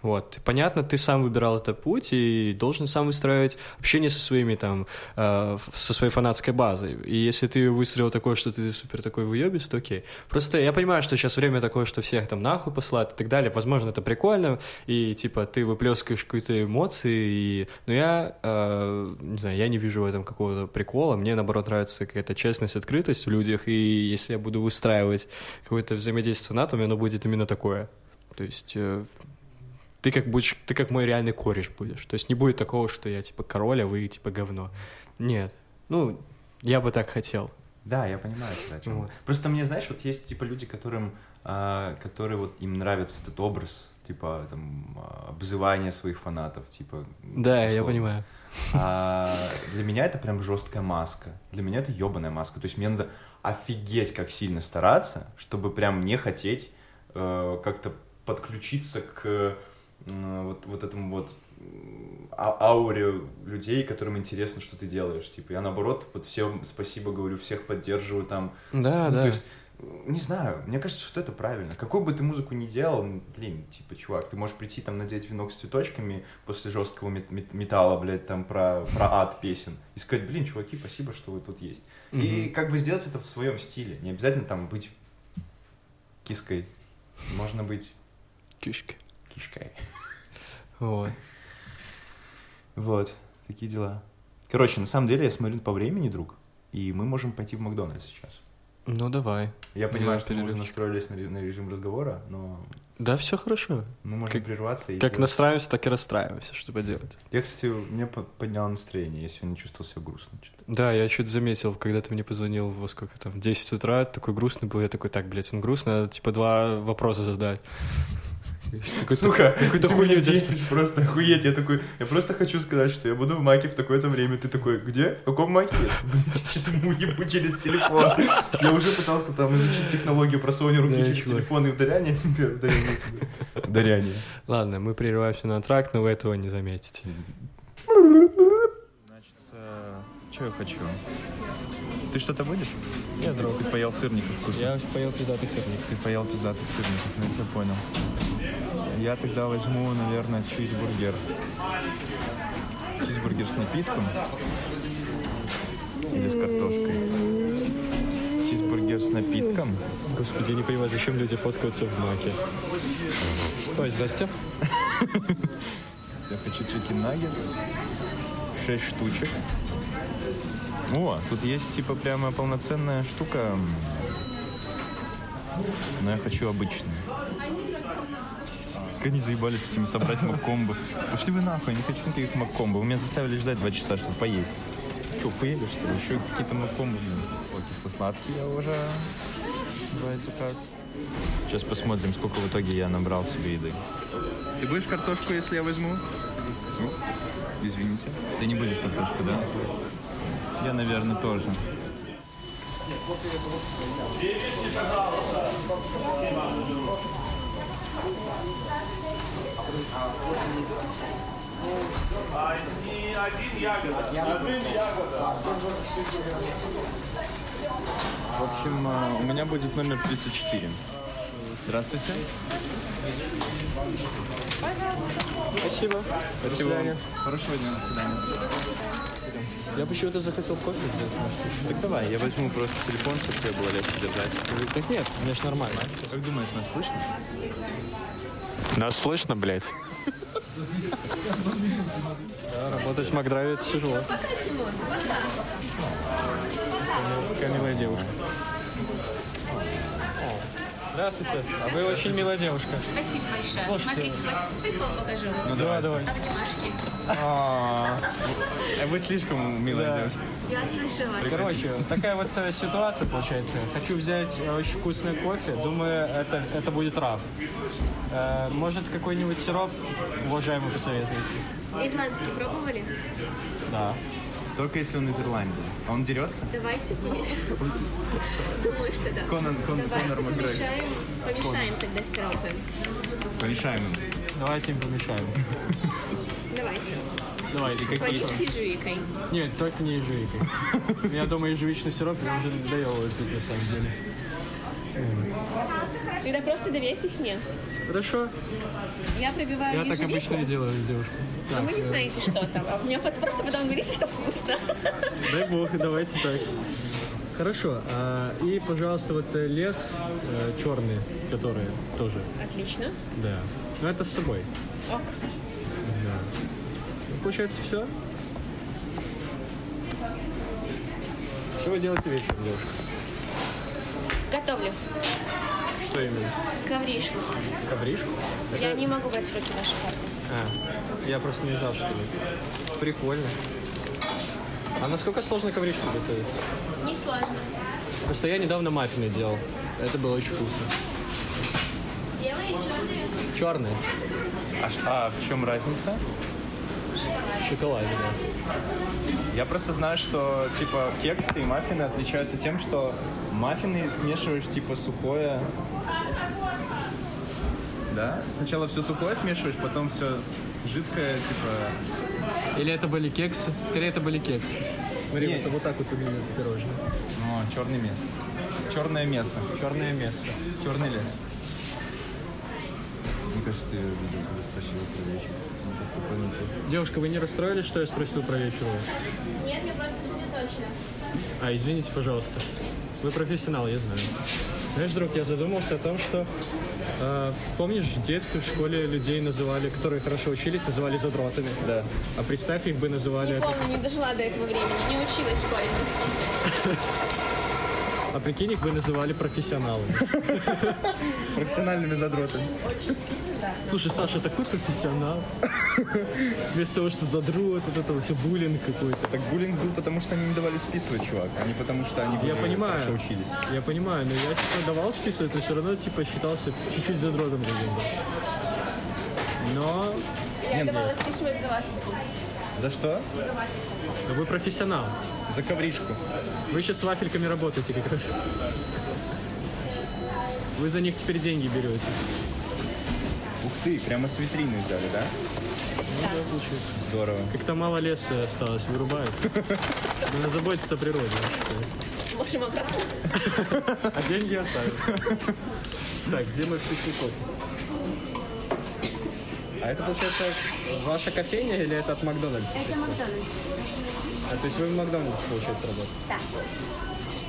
Вот. Понятно, ты сам выбирал этот путь и должен сам выстраивать общение со своими там, э, со своей фанатской базой. И если ты выстроил такое, что ты супер такой выебись, то окей. Просто я понимаю, что сейчас время такое, что всех там нахуй посылают и так далее. Возможно, это прикольно, и типа ты выплескиваешь какие-то эмоции, и... но я, э, не знаю, я не вижу в этом какого-то прикола. Мне, наоборот, нравится какая-то честность, открытость в людях, и если я буду выстраивать какое-то взаимодействие на атоме, оно будет именно такое. То есть э, ты как будешь, ты как мой реальный кореш будешь. То есть не будет такого, что я типа король, а вы типа говно. Нет. Ну, я бы так хотел. Да, я понимаю тебя, о чём. Вот. Просто мне, знаешь, вот есть, типа, люди, которым, а, которые вот им нравится этот образ, типа, там, обзывания своих фанатов, типа... Да, я условно. понимаю. А для меня это прям жесткая маска. Для меня это ебаная маска. То есть мне надо офигеть, как сильно стараться, чтобы прям не хотеть э, как-то подключиться к вот, вот этому вот а- ауре людей, которым интересно, что ты делаешь. Типа, я наоборот, вот всем спасибо говорю, всех поддерживаю там. Да, Ну, да. То есть, не знаю, мне кажется, что это правильно. Какую бы ты музыку ни делал, блин, типа, чувак, ты можешь прийти там надеть венок с цветочками после жесткого мет- мет- металла, блядь, там про, про ад песен, и сказать, блин, чуваки, спасибо, что вы тут есть. И Мгм. как бы сделать это в своем стиле. Не обязательно там быть киской. Можно быть Кишки. Кишкой. Вот. Вот, такие дела. Короче, на самом деле я смотрю по времени, друг, и мы можем пойти в Макдональдс сейчас. Ну, давай. Я понимаю, что мы уже настроились на, ре- на режим разговора, но Да, все хорошо. мы можем Как- прерваться и... Как сделать- настраиваемся, так и расстраиваемся, что поделать. Я, кстати, мне по- поднял настроение, я сегодня чувствовал себя грустно. что-то. Да, я что-то заметил, когда ты мне позвонил во сколько там, в 10 утра, такой грустный был, я такой, так, блядь, он грустный, надо типа два вопроса задать. Сука, какой-то ты хуйню бесишь просто охуеть. Я такой, я просто хочу сказать, что я буду в маке в такое-то время. Ты такой, где? В каком маке? Блин, сейчас ему ебу через телефон. Я уже пытался там изучить технологию просовывания руки Да, через чувак. телефон и ударяние тебе, ударяние тебе. Ударяние. Ладно, мы прерываемся на трак, но вы этого не заметите. Значит, что я хочу? Ты что-то будешь? Нет, друг. Ты поел сырников вкусно. Я поел пиздатый сырник. Ты поел пиздатых сырников, ну я тебя понял. Я тогда возьму, наверное, чизбургер. Чизбургер с напитком. Или с картошкой. Чизбургер с напитком. Господи, я не понимаю, зачем люди фоткаются в маке. Ой, здрасте. Я хочу чикен наггетс. 6 штучек. О, тут есть типа прямо полноценная штука. Но я хочу обычную. Как они заебались с этими собрать маккомбо. Пошли вы нахуй, не хочу никаких маккомбо. Вы меня заставили ждать два часа, чтобы поесть. Че, поели что ли? Еще какие-то маккомбо. блин. О, кисло-сладкие я уже брать заказ. Сейчас посмотрим, сколько в итоге я набрал себе еды. Ты будешь картошку, если я возьму? Ну, извините. Ты не будешь картошку, да? Я, наверное, тоже. В общем, а, у меня будет номер 34. Здравствуйте. Спасибо. Спасибо свидания. вам. Хорошего дня, до свидания. Я почему-то захотел кофе взять, может, Так давай, я возьму просто телефон, чтобы тебе было легче держать. Так нет, мне ж нормально. Как думаешь, нас слышно? Нас слышно, блядь? Да, работать в Макдрайве тяжело. Какая милая девушка. О, Здравствуйте. А вы очень милая девушка. Спасибо большое. Слушайте. Смотрите, хотите прикол покажу? Ну давай, давай. Обнимашки. А, Вы слишком милая девушка. Я слышу вас. Короче, такая вот э, ситуация получается. Хочу взять э, очень вкусный кофе. Думаю, это, это будет раф. Э, может, какой-нибудь сироп, уважаемый, посоветуете? Ирландский пробовали? Да. Только если он из Ирландии. А он дерется? Давайте помешаем. Думаю, что да. Конан, Кон, Давайте Конор помешаем, помешаем тогда сиропы. Помешаем ему. Давайте им помешаем. Давайте. Давайте. Полить с ежевикой. Нет, только не ежевикой. Я думаю, ежевичный сироп я уже надоело его пить на самом деле. Тогда просто доверьтесь мне. Хорошо. Я пробиваю Я так обычно и делаю с девушкой. но вы не э, знаете, что там. А мне просто потом говорите, что вкусно. Дай бог, давайте так. Хорошо. а, и, пожалуйста, вот э, лес э, черный, который тоже. Отлично. Да. Ну, это с собой. Ок. Да. Ну, получается, все. Что вы делаете вечером, девушка? Готовлю. Что именно? Ковришку. Ковришку? Я не могу брать в руки ваши карты. А, я просто не знал, что вы. Прикольно. А насколько сложно ковришку готовить? Не сложно. Просто я недавно маффины делал. Это было очень вкусно. Белые, черные. Черный. А, а в чем разница? В шоколаде, да. Я просто знаю, что типа кексы и маффины отличаются тем, что маффины смешиваешь типа сухое. Да? Сначала все сухое смешиваешь, потом все жидкое, типа. Или это были кексы? Скорее, это были кексы. Смотри, вот, вот так вот выглядит это пирожное. Ну, черный мясо. Черное мясо. Черное мясо. Черный лес. Мне кажется, ты видел, когда спросил про вечер. Девушка, вы не расстроились, что я спросил про вечер? Нет, я просто сосредоточена. А, извините, пожалуйста. Вы профессионал, я знаю. Знаешь, друг, я задумался о том, что э, помнишь, в детстве в школе людей называли, которые хорошо учились, называли задротами. Да. А представь, их бы называли... Не помню, не дожила до этого времени. Не училась в школе, простите. А прикинь, их бы называли профессионалами. Профессиональными задротами. Очень вкусно, да. Слушай, Саша такой профессионал. Вместо того, что задрот, вот это все буллинг какой-то. Так буллинг был, потому что они не давали списывать, чувак, а не потому что они Я понимаю. хорошо учились. Я понимаю, но я типа давал списывать, но все равно типа считался чуть-чуть задротом каким-то. но Я давала списывать за вафельку. За что? вы профессионал. За ковришку. Вы сейчас с вафельками работаете как раз. Вы за них теперь деньги берете. Ух ты, прямо с витрины взяли, да? Здорово. Как-то мало леса осталось, вырубают. Надо заботиться о природе. Можем обратно. А деньги оставим. Так, где мой вкусный? А это, получается, ваша кофейня или это от Макдональдса? Это Макдональдс. А, то есть вы в Макдональдсе, получается, работаете? Да.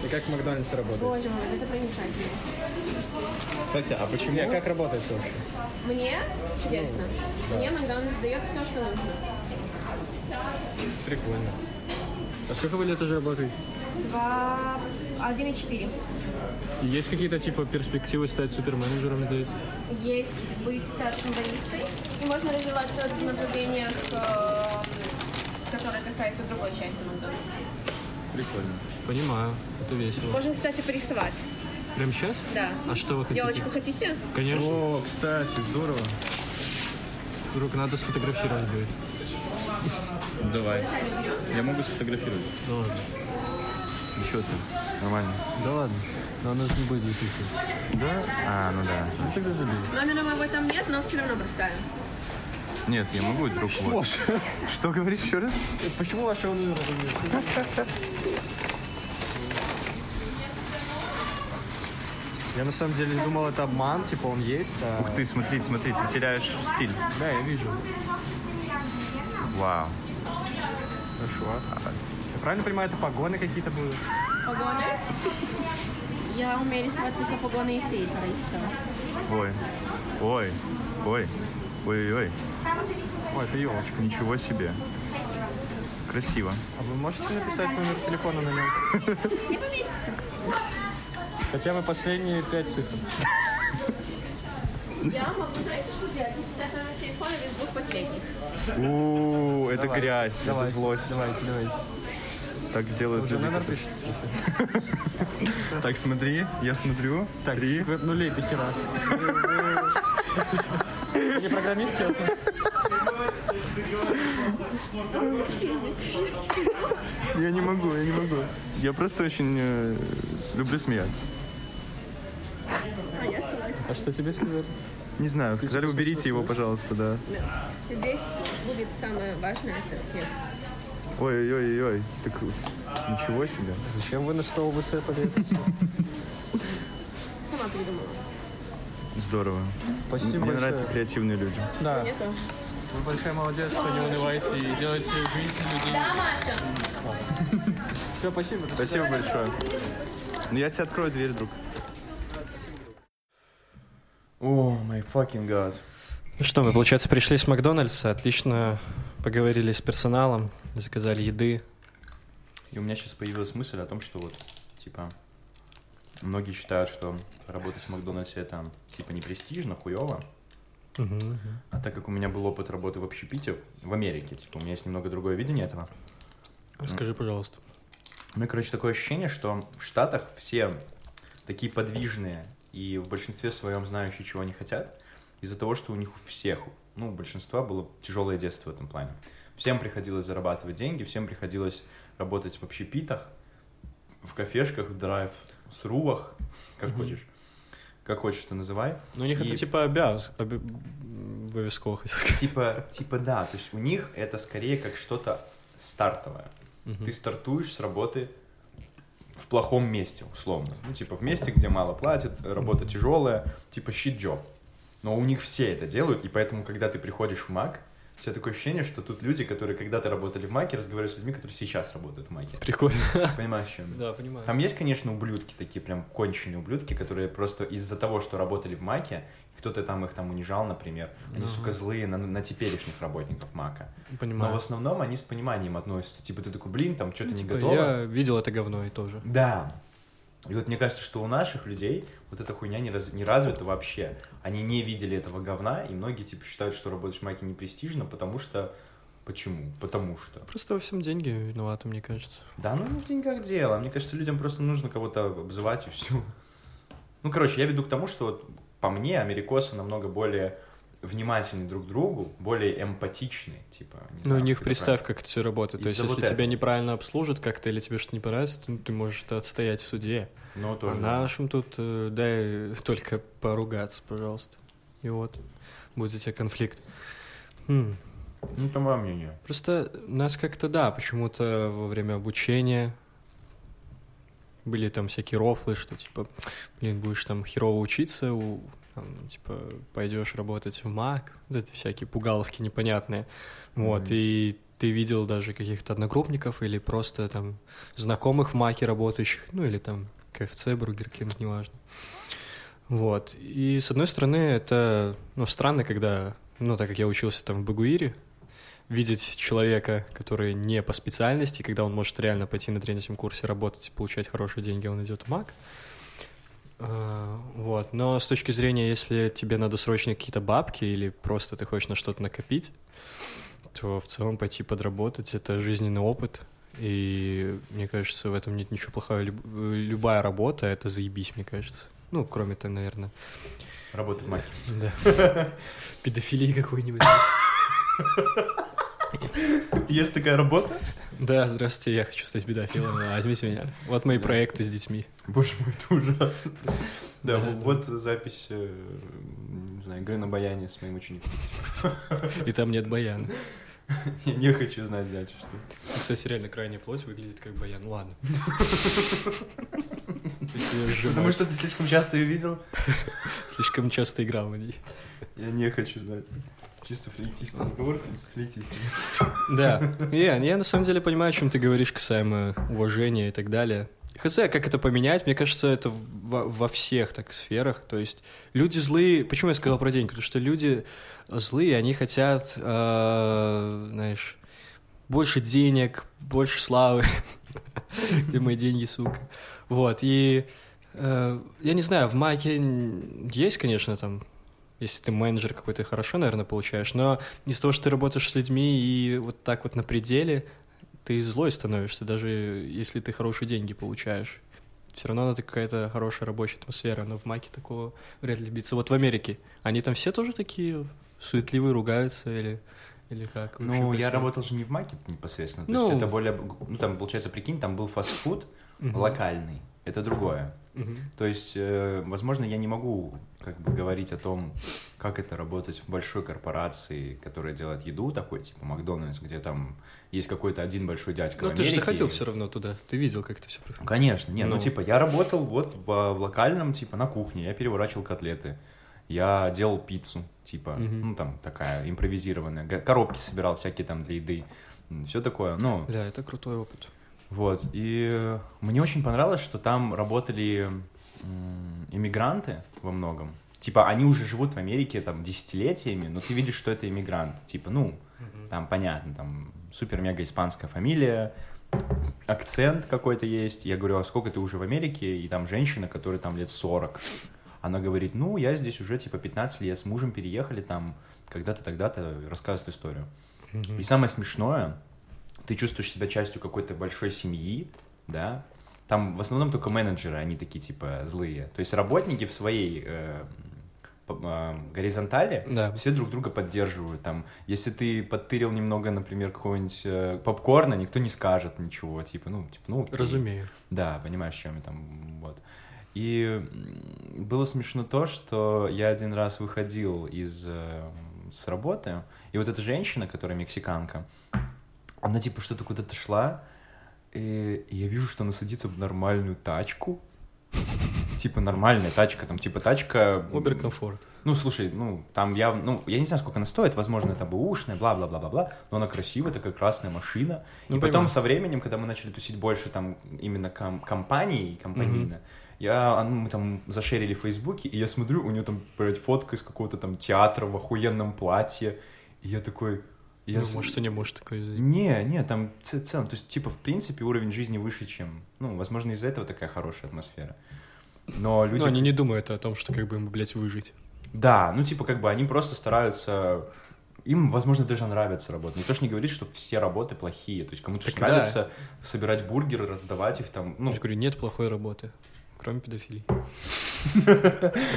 И как в Макдональдсе работаете? Боже мой, это проницательно. Кстати, а почему? Не, а как работаете вообще? Мне чудесно. Мне Макдональдс дает все, что нужно. Прикольно. А сколько вы лет уже работаете? Два... Один и четыре. Есть какие-то, типа, перспективы стать суперменеджером здесь? Есть быть старшим баристой. И можно развиваться в направлениях, которые касаются другой части Макдональдса. Прикольно. Понимаю, это весело. Можно, кстати, порисовать. Прям сейчас? Да. А что вы хотите? Елочку хотите? Конечно. О, кстати, здорово. Вдруг надо сфотографировать будет. Давай. Я могу сфотографировать. Ну ладно. Еще ты. Нормально. Да ладно. Но она же не будет записывать. Да? А, ну да. Ну тогда забей. Номера моего там нет, но все равно бросаем. Нет, я могу вдруг вот. Что говоришь еще раз? Почему вашего номера нет? Я на самом деле думал, это обман, типа он есть, а... Ух ты, смотри, смотри, ты теряешь стиль. Да, я вижу. Вау. Хорошо. Я правильно понимаю, это погоны какие-то будут? Погоны? Я умею рисовать только погоны и фейка, и все. Ой. Ой. Ой. Ой-ой-ой. Ой, это елочка. Ничего себе. Красиво. А вы можете написать номер телефона на нем? Не поместится. Хотя бы последние пять цифр. Я могу, знаете, что сделать? Написать номер телефона без двух последних. У, это грязь, это злость. Давайте, давайте. Так делают Уже люди. номер пишете? Так, смотри, я смотрю. Так, нулей до хера. Не программист, ясно? Я не могу, я не могу. Я просто очень э, люблю смеяться. А что тебе сказали? Не знаю, сказали, уберите его, пожалуйста, да. Здесь будет самое важное, это снег. Ой-ой-ой-ой. Так ничего себе. Зачем вы на что вы сетали? Сама придумала. Здорово. Спасибо Мне большое. нравятся креативные люди. Да, Мне тоже. вы большая молодец, что не унываете и делаете жизнь людей. Да, Маша? Все, спасибо. Спасибо большое. Ну я тебе открою дверь, друг. О, май fucking god. Ну что, мы, получается, пришли с Макдональдса, отлично поговорили с персоналом, заказали еды. И у меня сейчас появилась мысль о том, что вот, типа, многие считают, что работать в Макдональдсе это, типа, не престижно, хуево. А так как у меня был опыт работы в общепите в Америке, типа, у меня есть немного другое видение этого. Скажи, пожалуйста. У меня, короче, такое ощущение, что в Штатах все такие подвижные и в большинстве своем знающие, чего они хотят, из-за того, что у них у всех, ну, у большинства было тяжелое детство в этом плане. Всем приходилось зарабатывать деньги, всем приходилось работать в общепитах, в кафешках, в драйв, с рувах, как Мгм. хочешь. Как хочешь, это называй. Ну, у них И- это типа обяз... обовязково, хотел сказать. Типа, типа да, то есть у них это скорее как что-то стартовое. Мгм. Ты стартуешь с работы в плохом месте, условно. Ну, типа в месте, где мало платят, работа тяжелая, типа щит job. Но у них все это делают, и поэтому, когда ты приходишь в Мак, у тебя такое ощущение, что тут люди, которые когда-то работали в Маке, разговаривают с людьми, которые сейчас работают в Маке. Прикольно. Понимаешь, чем? Да, понимаю. Там есть, конечно, ублюдки, такие прям конченые ублюдки, которые просто из-за того, что работали в Маке, кто-то там их там унижал, например, они, сука, злые на, на теперешних работников Мака. Но Понимаю. в основном они с пониманием относятся. Типа ты такой, блин, там что-то не Типа, готово. Я видел это говно и тоже. Да. И вот мне кажется, что у наших людей вот эта хуйня не, раз- не развита вообще. Они не видели этого говна, и многие типа считают, что работать в Маке не престижно, потому что... Почему? Потому что. Просто во всем деньги виноваты, мне кажется. Да, ну не в деньгах дело. Мне кажется, людям просто нужно кого-то обзывать и все. Ну, короче, я веду к тому, что вот по мне америкосы намного более внимательны друг к другу, более эмпатичны, типа. Ну, у них это представь, как это все работает. То есть, если вот тебя этого. неправильно обслужат как-то или тебе что-то не понравится, ты, ты можешь это отстоять в суде. Ну, А тоже. нашим тут э, дай только поругаться, пожалуйста. И вот, будет у тебя конфликт. Хм. Ну, это мое мнение. Просто нас как-то, да, почему-то во время обучения были там всякие рофлы, что типа, блин, будешь там херово учиться, у, там, типа, пойдешь работать в МАК, вот эти всякие пугаловки непонятные. Вот, Мгм. и ты видел даже каких-то одногруппников или просто там знакомых в МАКе работающих, ну или там KFC, Burger King, неважно. Вот, и с одной стороны это, ну, странно, когда, ну, так как я учился там в БГУИРе, видеть человека, который не по специальности, когда он может реально пойти на третьем курсе работать и получать хорошие деньги, он идет в МАК. А, Вот. Но с точки зрения, если тебе надо срочно какие-то бабки или просто ты хочешь на что-то накопить, то в целом пойти подработать — это жизненный опыт. И мне кажется, в этом нет ничего плохого. Люб- Любая работа — это заебись, мне кажется. Ну, кроме того, наверное, Работа в маке. да. Педофилии какой-нибудь. Есть такая работа? Да, здравствуйте, я хочу стать педофилом, возьмите меня. Вот мои проекты с детьми. Боже мой, это ужасно. Да, вот запись, э, не знаю, игры на баяне с моим учеником. И там нет баяна. Я не хочу знать дальше, что. Ну, Кстати, реально крайняя плоть выглядит как баян. Ну ладно. Потому что ты слишком часто ее видел? Слишком часто играл на ней. Я не хочу знать. Чисто флейтист. Разговор с флейтистом. Да. Я, я на самом деле понимаю, о чем ты говоришь касаемо уважения и так далее. Хз, как это поменять? Мне кажется, это во, во всех так сферах. То есть люди злые... Почему я сказал про деньги? Потому что люди злые, они хотят, э, знаешь, больше денег, больше славы. Где мои деньги, сука? Вот, и э, я не знаю, в Маке есть, конечно, там, если ты менеджер какой-то, хорошо, наверное, получаешь, но из-за того, что ты работаешь с людьми и вот так вот на пределе, ты злой становишься, даже если ты хорошие деньги получаешь. Все равно это какая-то хорошая рабочая атмосфера, но в Маке такого вряд ли добиться. Вот в Америке, они там все тоже такие суетливые, ругаются или, или как? Ну, я происходит? работал же не в маке непосредственно. То Ну, есть это более... Ну, там, получается, прикинь, там был фастфуд Мгм. локальный. Это другое. Мгм. То есть, э, возможно, я не могу как бы говорить о том, как это работать в большой корпорации, которая делает еду, такой типа Макдональдс, где там есть какой-то один большой дядька Ну, в ты же заходил все равно туда, ты видел, как это все происходит. Конечно, не, ну, Ну. типа я работал вот в, в локальном, типа на кухне, я переворачивал котлеты, я делал пиццу, типа, Мгм. ну там такая импровизированная, коробки собирал всякие там для еды, все такое, ну, Бля, это крутой опыт. Вот, и мне очень понравилось, что там работали иммигранты во многом. Типа, они уже живут в Америке там десятилетиями, но ты видишь, что это иммигрант. Типа, ну, там понятно, там супер-мега испанская фамилия, акцент какой-то есть. Я говорю, а сколько ты уже в Америке? И там женщина, которая там лет 40. Она говорит, ну, я здесь уже типа 15 лет, с мужем переехали там когда-то, тогда-то, рассказывает историю. И самое смешное, ты чувствуешь себя частью какой-то большой семьи, да, там в основном только менеджеры, они такие типа злые. То есть работники в своей э, э, горизонтали Да. все друг друга поддерживают. Там, если ты подтырил немного, например, какого-нибудь э, попкорна, никто не скажет ничего, типа, ну, типа, ну, окей. Разумею. Да, понимаешь, чем я там, вот. И было смешно то, что я один раз выходил из э, с работы, и вот эта женщина, которая мексиканка, она типа что-то куда-то шла, и, я вижу, что она садится в нормальную тачку, типа нормальная тачка, там типа тачка... м, Убер-комфорт. ну, слушай, ну, там я, ну, я не знаю, сколько она стоит, возможно, это бэушная, бла-бла-бла-бла-бла, но она красивая, такая красная машина. Ну, и потом понимаю. со временем, когда мы начали тусить больше там именно ком- компанией, компанийно, я, а, ну, мы там зашерили в Фейсбуке, и я смотрю, у нее там, блядь, фотка из какого-то там театра в охуенном платье, и я такой... Я ну, с- может, и не может такое не, не, там ц- целом, то есть, типа, в принципе, уровень жизни выше, чем, ну, возможно, из-за этого такая хорошая атмосфера. Но люди... Ну, они не думают о том, что как бы им, блядь, выжить. Да, ну типа как бы они просто стараются... Им, возможно, даже нравится работать. Никто же не говорит, что все работы плохие. То есть кому-то же Так да. нравится собирать бургеры, раздавать их там. Ну, Я же говорю, нет плохой работы, кроме педофилии.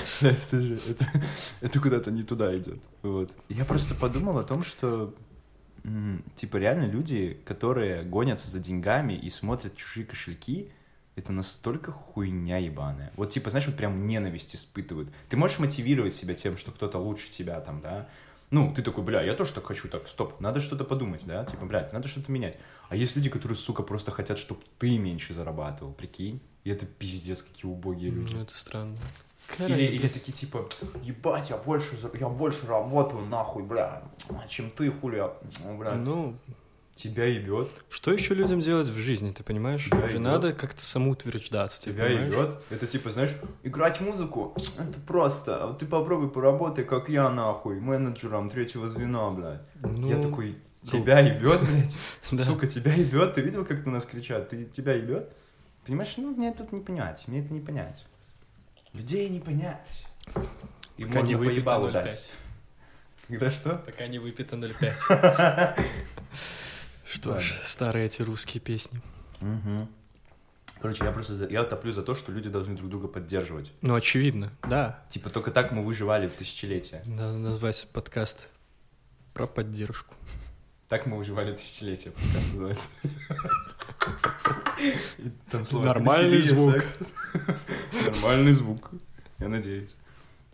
Это куда-то не туда идет. Я просто подумал о том, что типа реально люди, которые гонятся за деньгами и смотрят чужие кошельки, это настолько хуйня ебаная. Вот типа, знаешь, вот прям ненависть испытывают. Ты можешь мотивировать себя тем, что кто-то лучше тебя там, да? Ну, ты такой, бля, я тоже так хочу, так, стоп, надо что-то подумать, да? Типа, блядь, надо что-то менять. А есть люди, которые, сука, просто хотят, чтобы ты меньше зарабатывал, прикинь? И это пиздец, какие убогие люди. Ну, это странно. Или, или такие типа, ебать, я больше, я больше работаю, нахуй, бля, чем ты, хули, я, ну, бля, Ну, тебя ебет, что еще людям делать в жизни, ты понимаешь? Тебя Же ебет. надо как-то самоутверждаться, ты тебя понимаешь? ебет. Это типа, знаешь, играть музыку, это просто, вот ты попробуй поработай, как я, нахуй, менеджером третьего звена, бля. Ну, я такой, ну, тебя ебет, блядь, да. сука, тебя ебет, ты видел, как на нас кричат, ты, тебя ебет? Понимаешь, ну, мне тут не понять, мне это не понять. Людей не понять. И Пока не можно выпито поебалу 0,5. дать. Когда что? Пока не выпито 0,5. Что ж, старые эти русские песни. Короче, я просто за- я топлю за то, что люди должны друг друга поддерживать. Ну, очевидно, да. Типа только так мы выживали в тысячелетия. Надо назвать подкаст про поддержку. Так мы выживали тысячелетия, подкаст называется. И там слово Нормальный звук. секс. Нормальный звук. Я надеюсь.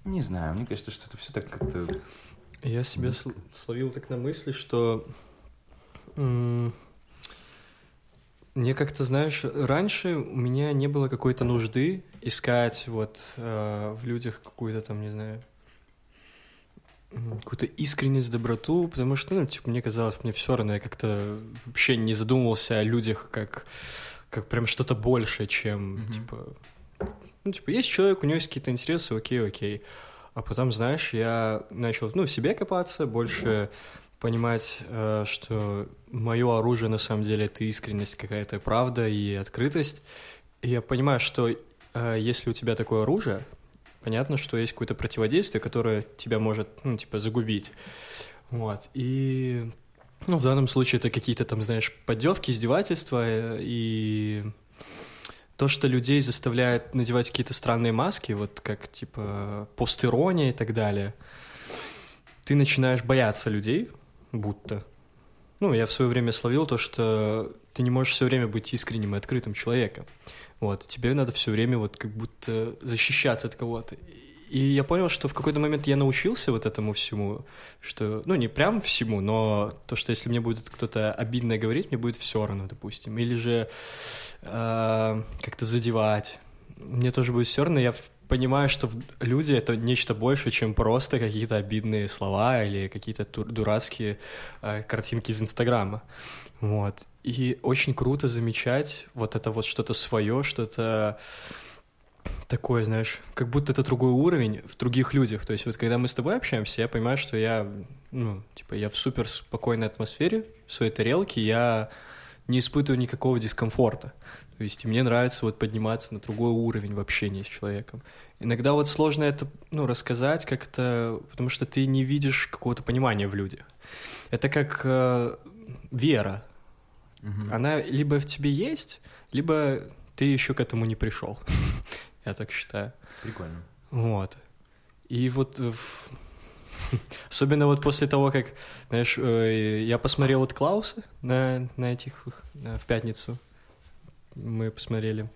Не знаю, мне кажется, что это все так как-то... Я себя сл- словил так на мысли, что мне как-то, знаешь, раньше у меня не было какой-то нужды искать вот э, в людях какую-то там, не знаю, какую-то искренность, доброту, потому что, ну, типа, мне казалось, мне все равно, я как-то вообще не задумывался о людях как, как прям что-то большее, чем, Мгм. типа, ну, типа, есть человек, у него есть какие-то интересы, окей, окей. А потом, знаешь, я начал, ну, в себе копаться, больше понимать, э, что мое оружие на самом деле это искренность, какая-то правда и открытость. И я понимаю, что э, если у тебя такое оружие, понятно, что есть какое-то противодействие, которое тебя может, ну, типа, загубить. Вот. И, ну, в данном случае это какие-то там, знаешь, поддевки, издевательства э, и то, что людей заставляет надевать какие-то странные маски, вот как, типа, постирония и так далее, ты начинаешь бояться людей, будто. Ну, я в свое время словил то, что ты не можешь все время быть искренним и открытым человеком. Вот, тебе надо все время вот как будто защищаться от кого-то. И я понял, что в какой-то момент я научился вот этому всему, что, ну, не прям всему, но то, что если мне будет кто-то обидно говорить, мне будет все равно, допустим. Или же э, как-то задевать. Мне тоже будет все равно. Я понимаю, что люди — это нечто большее, чем просто какие-то обидные слова или какие-то дурацкие э, картинки из Инстаграма. Вот. И очень круто замечать вот это вот что-то свое, что-то такое, знаешь, как будто это другой уровень в других людях. То есть вот когда мы с тобой общаемся, я понимаю, что я, ну, типа, я в супер спокойной атмосфере, в своей тарелке, я не испытываю никакого дискомфорта. То есть и мне нравится вот подниматься на другой уровень в общении с человеком. Иногда вот сложно это, ну, рассказать как-то, потому что ты не видишь какого-то понимания в людях. Это как э, вера. Мгм. Она либо в тебе есть, либо ты еще к этому не пришел. Я так считаю. Прикольно. Вот. И вот особенно вот после того, как, знаешь, э, я посмотрел вот Клауса на, на этих в пятницу. Мы посмотрели.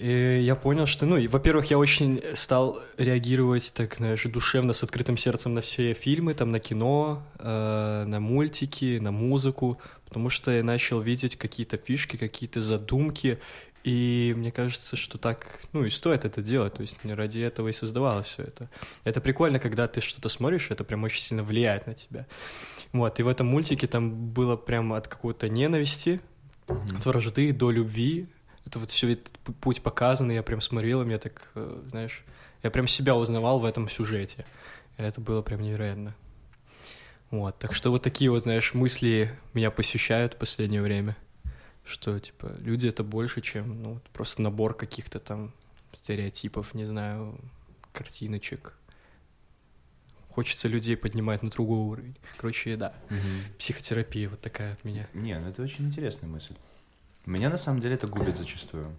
И я понял, что, ну, и, во-первых, я очень стал реагировать, так, знаешь, душевно, с открытым сердцем на все фильмы, там, на кино, э, на мультики, на музыку, потому что я начал видеть какие-то фишки, какие-то задумки, и мне кажется, что так, ну, и стоит это делать, то есть не ради этого и создавалось все это. Это прикольно, когда ты что-то смотришь, это прям очень сильно влияет на тебя. Вот, и в этом мультике там было прям от какой-то ненависти, от вражды до любви. Это вот все этот путь показан, и я прям смотрел, и мне так, э, знаешь, я прям себя узнавал в этом сюжете. Это было прям невероятно. Вот, так что вот такие вот, знаешь, мысли меня посещают в последнее время, что, типа, люди — это больше, чем, ну, просто набор каких-то там стереотипов, не знаю, картиночек. Хочется людей поднимать на другой уровень. Короче, да, психотерапия вот такая от меня. Не, ну это очень интересная мысль. Меня на самом деле это губит зачастую.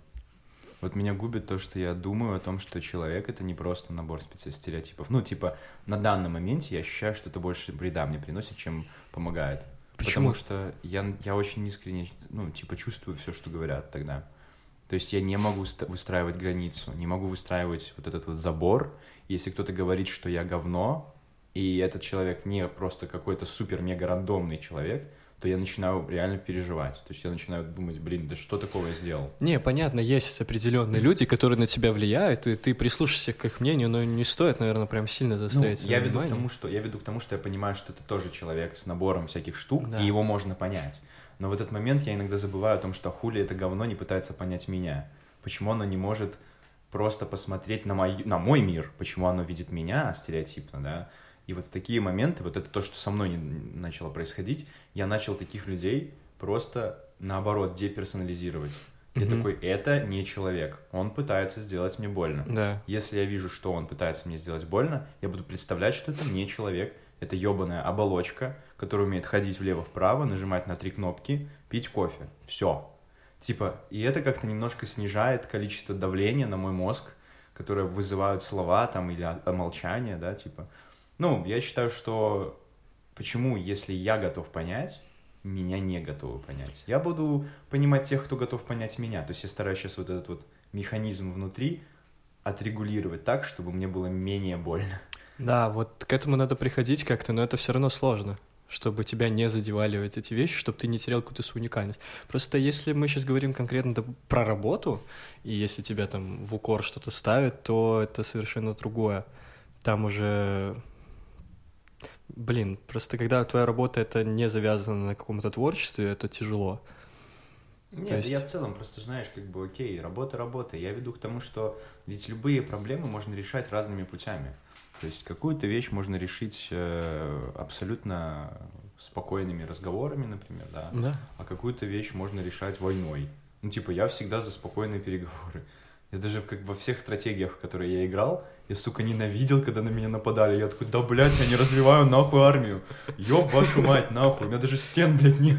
Вот меня губит то, что я думаю о том, что человек — это не просто набор стереотипов. Ну, типа, на данном моменте я ощущаю, что это больше вреда мне приносит, чем помогает. Почему? Потому что я, я очень искренне, ну, типа, чувствую все, что говорят тогда. То есть я не могу ст- выстраивать границу, не могу выстраивать вот этот вот забор. Если кто-то говорит, что я говно, и этот человек не просто какой-то супер-мега рандомный человек, то я начинаю реально переживать. То есть я начинаю думать, блин, да что такого я сделал? Не, понятно, есть определенные люди, которые на тебя влияют, и ты прислушаешься к их мнению, но не стоит, наверное, прям сильно Ну, заострять я веду к внимание. тому, что я веду к тому, что я понимаю, что это тоже человек с набором всяких штук, Да. и его можно понять. Но в этот момент я иногда забываю о том, что хули это говно не пытается понять меня. Почему оно не может просто посмотреть на мой, на мой мир, почему оно видит меня стереотипно, да. И вот такие моменты, вот это то, что со мной не- начало происходить, я начал таких людей просто, наоборот, деперсонализировать. Я Мгм. такой, это не человек, он пытается сделать мне больно. Да. Если я вижу, что он пытается мне сделать больно, я буду представлять, что это не человек, это ебаная оболочка, которая умеет ходить влево-вправо, нажимать на три кнопки, пить кофе. Все. Типа, и это как-то немножко снижает количество давления на мой мозг, которое вызывают слова там или молчание, да, типа. Ну, я считаю, что почему, если я готов понять, меня не готовы понять. Я буду понимать тех, кто готов понять меня. То есть я стараюсь сейчас вот этот вот механизм внутри отрегулировать так, чтобы мне было менее больно. Да, вот к этому надо приходить как-то, но это все равно сложно, чтобы тебя не задевали вот эти вещи, чтобы ты не терял какую-то свою уникальность. Просто если мы сейчас говорим конкретно про работу, и если тебя там в укор что-то ставят, то это совершенно другое. Там уже... Блин, просто когда твоя работа это не завязана на каком-то творчестве, это тяжело. Нет, есть- я в целом просто, знаешь, как бы, окей, работа, работа. Я веду к тому, что ведь любые проблемы можно решать разными путями. То есть какую-то вещь можно решить э, абсолютно спокойными разговорами, например, да, Да. а какую-то вещь можно решать войной. Ну, типа, я всегда за спокойные переговоры. Я даже как во всех стратегиях, в которые я играл, я, сука, ненавидел, когда на меня нападали. Я такой, да, блядь, я не развиваю нахуй армию. Ёб вашу мать, нахуй, у меня даже стен, блядь, нет.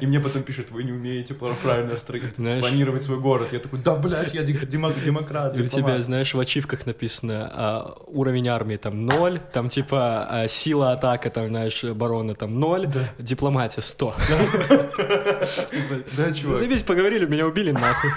И мне потом пишут, вы не умеете правильно строить, Знаешь- планировать свой город. Я такой, да, блядь, я дек- демо- демократ, И у тебя, дипломат». знаешь, в ачивках написано а, уровень армии там ноль, там типа а, сила атака, там, знаешь, оборона там ноль, дипломатия 100. Да, чувак, Заебись, поговорили, меня убили нахуй.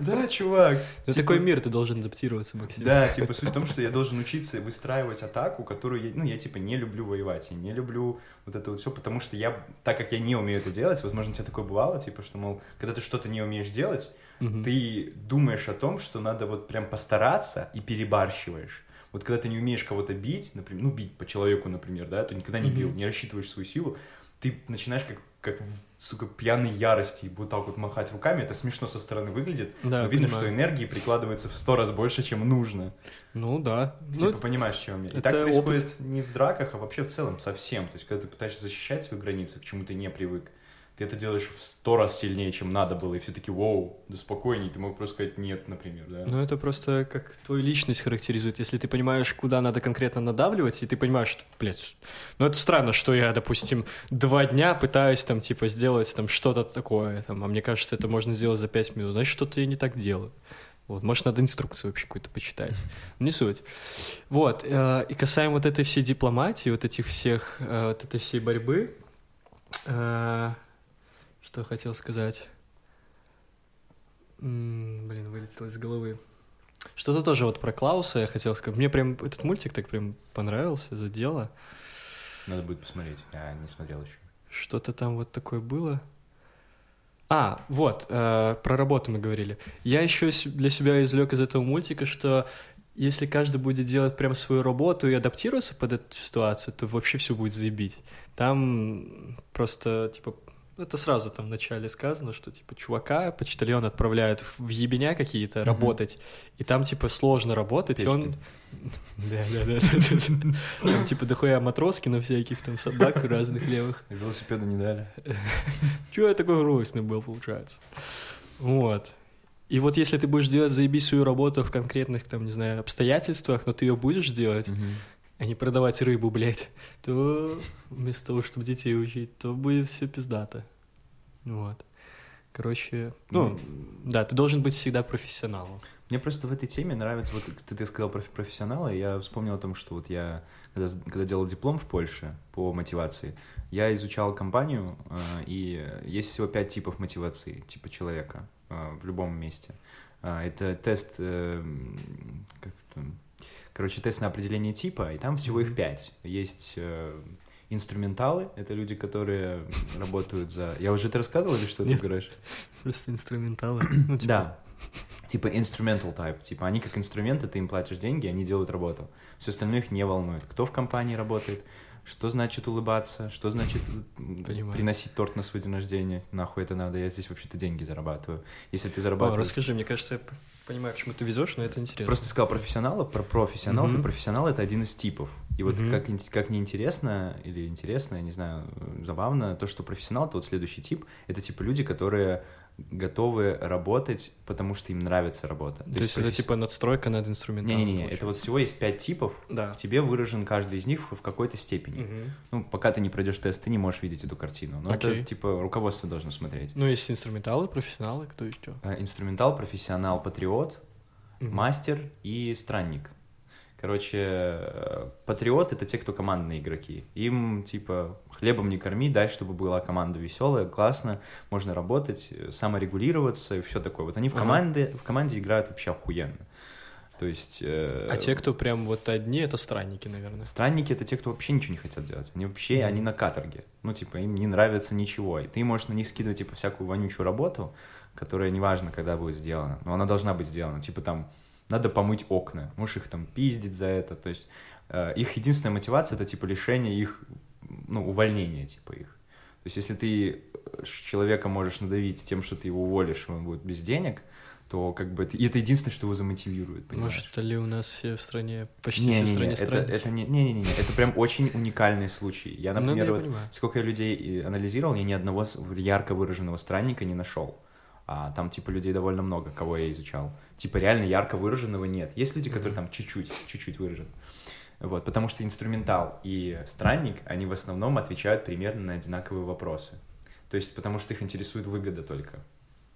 Да, чувак. На Типа- такой мир ты должен адаптироваться, Максим. Да, типа суть в том, что я должен учиться выстраивать атаку, которую я, ну, я типа не люблю воевать, я не люблю вот это вот все, потому что я, так как я не умею это делать, возможно, у тебя такое бывало, типа, что, мол, когда ты что-то не умеешь делать, ты думаешь о том, что надо вот прям постараться и перебарщиваешь. Вот когда ты не умеешь кого-то бить, например, ну, бить по человеку, например, да, то никогда не бил, не рассчитываешь свою силу, ты начинаешь как, как в, сука, пьяной ярости вот так вот махать руками, это смешно со стороны выглядит, Да, но видно, понимаю. что энергии прикладывается в сто раз больше, чем нужно. Ну да. Типа, Ну, понимаешь, чем я. И так происходит не в драках, а вообще в целом совсем. То есть, когда ты пытаешься защищать свои границы, к чему ты не привык, ты это делаешь в сто раз сильнее, чем надо было, и все таки воу, да спокойней, ты мог просто сказать нет, например, да. ну это просто как твою личность характеризует. Если ты понимаешь, куда надо конкретно надавливать, и ты понимаешь, что, блядь, ну это странно, что я, допустим, два дня пытаюсь там, типа, сделать там что-то такое, там, а мне кажется, это можно сделать за пять минут, значит, что-то я не так делаю. Вот, может, надо инструкцию вообще какую-то почитать. Не суть. Вот, э, и касаемо вот этой всей дипломатии, вот этих всех, э, вот этой всей борьбы, э, что я хотел сказать? Блин, вылетело из головы. Что-то тоже вот про Клауса я хотел сказать. Мне прям этот мультик так прям понравился, задело. Надо будет посмотреть, я не смотрел еще. Что-то там вот такое было. А, вот, э, про работу мы говорили. Я еще для себя извлек из этого мультика, что если каждый будет делать прям свою работу и адаптироваться под эту ситуацию, то вообще все будет заебить. Там просто, типа, это сразу там в начале сказано, что, типа, чувака, почтальон отправляют в ебеня какие-то работать, и там, типа, сложно работать, и он... Да, да, да. Там, типа, дохуя матроски на всяких там собак разных левых. Велосипеда не дали. Чего я такой грустный был, получается? Вот. И вот если ты будешь делать заебись свою работу в конкретных, там, не знаю, обстоятельствах, но ты ее будешь делать, а не продавать рыбу, блядь, то вместо того, чтобы детей учить, то будет все пиздато. Вот. Короче, ну, да, ты должен быть всегда профессионалом. Мне просто в этой теме нравится, вот ты, ты сказал про профессионала, и я вспомнил о том, что вот я, когда, когда делал диплом в Польше по мотивации, я изучал компанию, э, и есть всего пять типов мотивации, типа человека э, в любом месте. Э, это тест, как это, короче, тест на определение типа, и там всего их пять. Есть э, инструменталы, это люди, которые работают за... Я уже это рассказывал или что ты говоришь? Просто инструменталы. Ну, типа, Да. Типа instrumental type. Типа они как инструменты, ты им платишь деньги, они делают работу. Все остальное их не волнует. Кто в компании работает, что значит улыбаться, что значит Понимаю. приносить торт на свой день рождения. Нахуй это надо, я здесь вообще-то деньги зарабатываю. Если ты О, зарабатываешь... расскажи, мне кажется, я понимаю, почему ты везешь, но это интересно. Просто ты сказал профессионала, про профессионалов, Мгм. и профессионал это один из типов. И вот Мгм. как, как неинтересно или интересно, я не знаю, забавно, то, что профессионал это вот следующий тип, это типа люди, которые готовы работать, потому что им нравится работа. То есть это професс- типа надстройка над инструменталом. Не-не-не, это вот всего есть пять типов, Да. в тебе выражен каждый из них в какой-то степени. Мгм. Ну, пока ты не пройдешь тест, ты не можешь видеть эту картину. Но Окей. это, типа, руководство должно смотреть. Ну, есть инструменталы, профессионалы, кто еще? Э, Инструментал, профессионал, патриот, мастер и странник. Короче, э, патриот — это те, кто командные игроки. Им, типа, хлебом не корми, дай, чтобы была команда веселая, классно, можно работать, э, саморегулироваться и все такое. Вот они в Ага. команде, в команде играют вообще охуенно. То есть... э, А те, кто прям вот одни, это странники, наверное. Странники — это те, кто вообще ничего не хотят делать. Они вообще, они на каторге. Ну, типа, им не нравится ничего. И ты можешь на них скидывать, типа, всякую вонючую работу, которая неважно, когда будет сделана, но она должна быть сделана. Типа, там, надо помыть окна. Можешь их там пиздить за это. То есть э, их единственная мотивация — это, типа, лишение их, ну, увольнение, типа, их. То есть если ты э, человека можешь надавить тем, что ты его уволишь, и он будет без денег, то как бы это, и это единственное, что его замотивирует, понимаешь? Может ли у нас все в стране, почти Не, все не, в не, стране это, странники? это не, не, не, не, это прям очень уникальный случай. Я, Ну, например, я вот понимаю. сколько я людей и анализировал, я ни одного ярко выраженного странника не нашел. А там, типа, людей довольно много, кого я изучал. Типа, реально ярко выраженного нет. Есть люди, которые там чуть-чуть, чуть-чуть выражены. Вот, потому что инструментал и странник, они в основном отвечают примерно на одинаковые вопросы. То есть, потому что их интересует выгода только.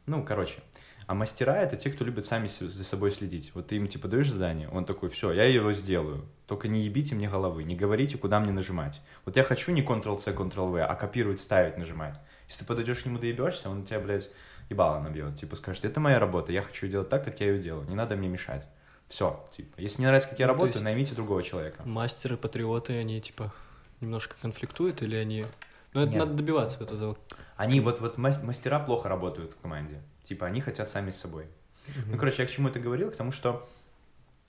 Ну, короче. А мастера — это те, кто любит сами за собой следить. Вот ты им, типа, даешь задание, он такой, все, я его сделаю. Только не ебите мне головы, не говорите, куда мне нажимать. Вот я хочу не Ctrl-C, Ctrl-V, а копировать, ставить, нажимать. Если ты подойдешь к нему доебешься, он тебя, блядь, ебало набьет. Типа, скажет, это моя работа, я хочу делать так, как я ее делаю, не надо мне мешать. Все, типа, если не нравится, как я Ну, работаю, есть- наймите другого человека. Мастеры, патриоты, они типа немножко конфликтуют или они... Ну, это Нет. надо добиваться этого. Они вот, вот мас- мастера плохо работают в команде. Типа, они хотят сами с собой. Ну, короче, я к чему это говорил? К тому, что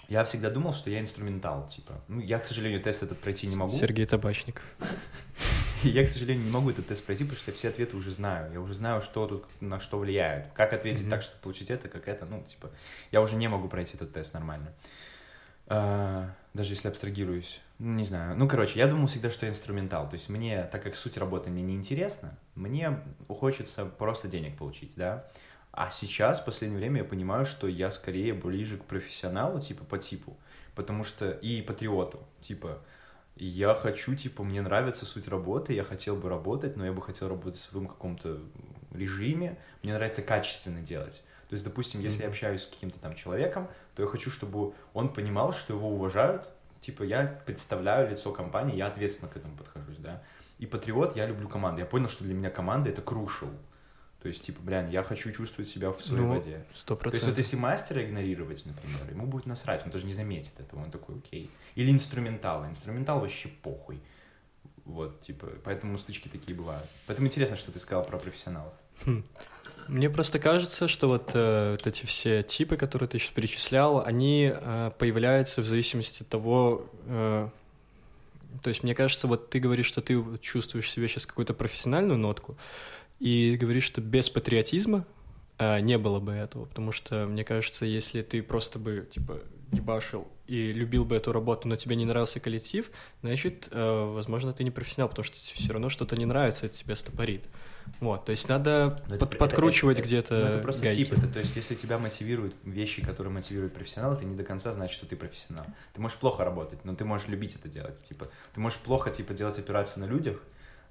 я всегда думал, что я инструментал, типа. Ну, я, к сожалению, тест этот пройти не могу. Сергей Табачников. Я, к сожалению, не могу этот тест пройти, потому что я все ответы уже знаю. Я уже знаю, что тут на что влияет. Как ответить Мгм. так, чтобы получить это, как это. Ну, типа, я уже не могу пройти этот тест нормально. А, даже если абстрагируюсь. Ну, не знаю. Ну, короче, я думал всегда, что я инструментал. То есть мне, так как суть работы мне не интересна, мне хочется просто денег получить, да. А сейчас, в последнее время, я понимаю, что я скорее ближе к профессионалу, типа, по типу. Потому что и патриоту, типа, и я хочу, типа, мне нравится суть работы, я хотел бы работать, но я бы хотел работать в своем каком-то режиме, мне нравится качественно делать. То есть, допустим, если я общаюсь с каким-то там человеком, то я хочу, чтобы он понимал, что его уважают, типа, я представляю лицо компании, я ответственно к этому подхожусь, да. И патриот, я люблю команду. Я понял, что для меня команда — это crucial. То есть, типа, блин, я хочу чувствовать себя в своей Ну, воде. Сто То есть вот процентов. если мастера игнорировать, например, ему будет насрать, он даже не заметит этого, он такой, окей. Или инструментал, инструментал вообще похуй. Вот, типа, поэтому стычки такие бывают. Поэтому интересно, что ты сказал про профессионалов. Хм. Мне просто кажется, что вот, э, вот эти все типы, которые ты сейчас перечислял, они э, появляются в зависимости от того, э, то есть мне кажется, вот ты говоришь, что ты чувствуешь себе сейчас какую-то профессиональную нотку, и говоришь, что без патриотизма э, не было бы этого, потому что мне кажется, если ты просто бы типа ебашил и любил бы эту работу, но тебе не нравился коллектив, значит, э, возможно, ты не профессионал, потому что тебе все равно что-то не нравится, это тебя стопорит. Вот, то есть надо Но под- это- подкручивать где-то. Ну, это просто гайки. тип, это, то есть если тебя мотивируют вещи, которые мотивируют профессионала, это не до конца значит, что ты профессионал. Ты можешь плохо работать, но ты можешь любить это делать. Типа, ты можешь плохо, типа, делать операцию на людях,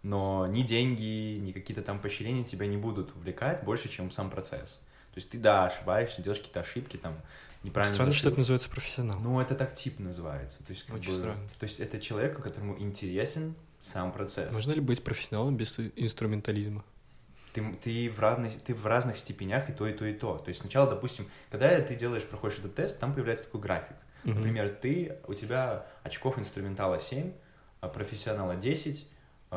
но ни деньги, ни какие-то там поощрения тебя не будут увлекать больше, чем сам процесс. То есть ты, да, ошибаешься, делаешь какие-то ошибки, там, неправильно... Странно, что зашил. это называется профессионал. Ну, это так тип называется. То есть, как Очень бы, странно. то есть это человек, которому интересен сам процесс. Можно ли быть профессионалом без инструментализма? Ты, ты, в разных, ты в разных степенях и то, и то, и то. То есть сначала, допустим, когда ты делаешь, проходишь этот тест, там появляется такой график. Мгм. Например, ты, у тебя очков инструментала 7, а профессионала 10,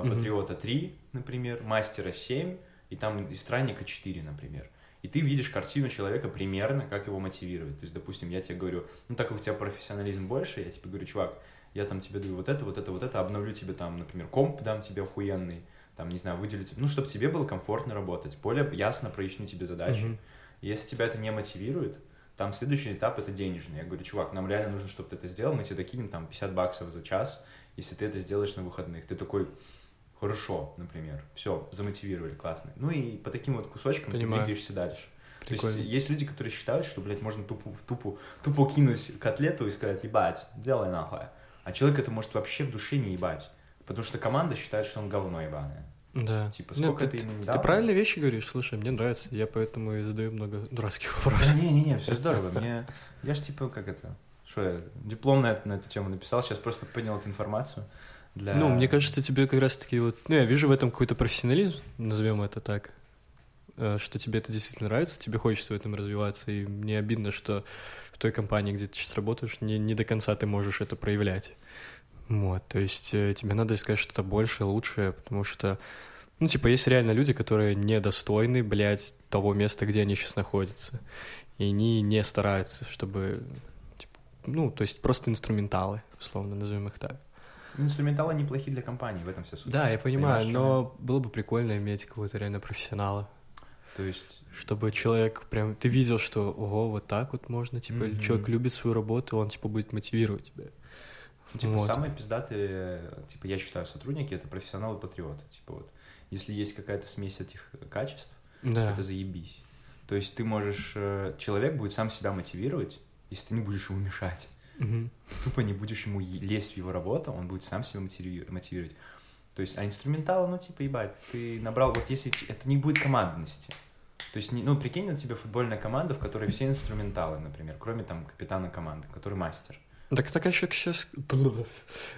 Мгм. патриота 3, например, мастера 7, и там и странника 4, например. И ты видишь картину человека примерно, как его мотивировать. То есть, допустим, я тебе говорю, ну так как у тебя профессионализм больше, я тебе говорю, чувак, я там тебе даю вот это, вот это, вот это, обновлю тебе там, например, комп дам тебе охуенный, там, не знаю, выделю тебе, ну, чтобы тебе было комфортно работать, более ясно проясню тебе задачи. Мгм. Если тебя это не мотивирует, там следующий этап это денежный. Я говорю, чувак, нам реально нужно, чтобы ты это сделал, мы тебе докинем там 50 баксов за час, если ты это сделаешь на выходных. Ты такой, хорошо, например, все, замотивировали, классно. Ну и по таким вот кусочкам Понимаю. ты двигаешься дальше. То Прикольно. есть есть люди, которые считают, что, блядь, можно тупо, тупо, тупо кинуть котлету и сказать, ебать, делай нахуй. А человек это может вообще в душе не ебать. Потому что команда считает, что он говно ебаное. Да. Типа, сколько ты, ты ему не ты дал? правильные вещи говоришь, слушай, мне нравится, я поэтому и задаю много дурацких вопросов. Не-не-не, все здорово. Мне... Я ж типа, как это... Что я диплом на, на эту тему написал, сейчас просто понял эту информацию. Для... Ну, мне кажется, тебе как раз-таки вот... Ну, я вижу в этом какой-то профессионализм, назовем это так, э, что тебе это действительно нравится, тебе хочется в этом развиваться, и мне обидно, что в той компании, где ты сейчас работаешь, не, не до конца ты можешь это проявлять. Вот, то есть э, тебе надо искать что-то большее, лучшее, потому что, ну, типа, есть реально люди, которые недостойны, блядь, того места, где они сейчас находятся, и они не стараются, чтобы, типа, ну, то есть просто инструменталы, условно, назовем их так. Инструменталы неплохие для компании, в этом вся суть. Да, я понимаю, Понимаешь, но было бы прикольно иметь какого-то реально профессионала, То есть, чтобы человек прям, ты видел, что, ого, вот так вот можно, типа, Мгм. человек любит свою работу, он, типа, будет мотивировать тебя. типа, Вот. самые пиздатые, типа, я считаю, сотрудники — это профессионалы-патриоты. Типа вот, если есть какая-то смесь этих качеств, Да. это заебись. То есть ты можешь... э, Человек будет сам себя мотивировать, если ты не будешь ему мешать. Мгм. тупо не будешь ему лезть в его работу, он будет сам себя мотиви- мотивировать. То есть, а инструментал, ну, типа, ебать, ты набрал, вот если это не будет командности. То есть, ну, прикинь, на тебе футбольная команда, в которой все инструменталы, например, кроме там капитана команды, который мастер. Так так еще сейчас...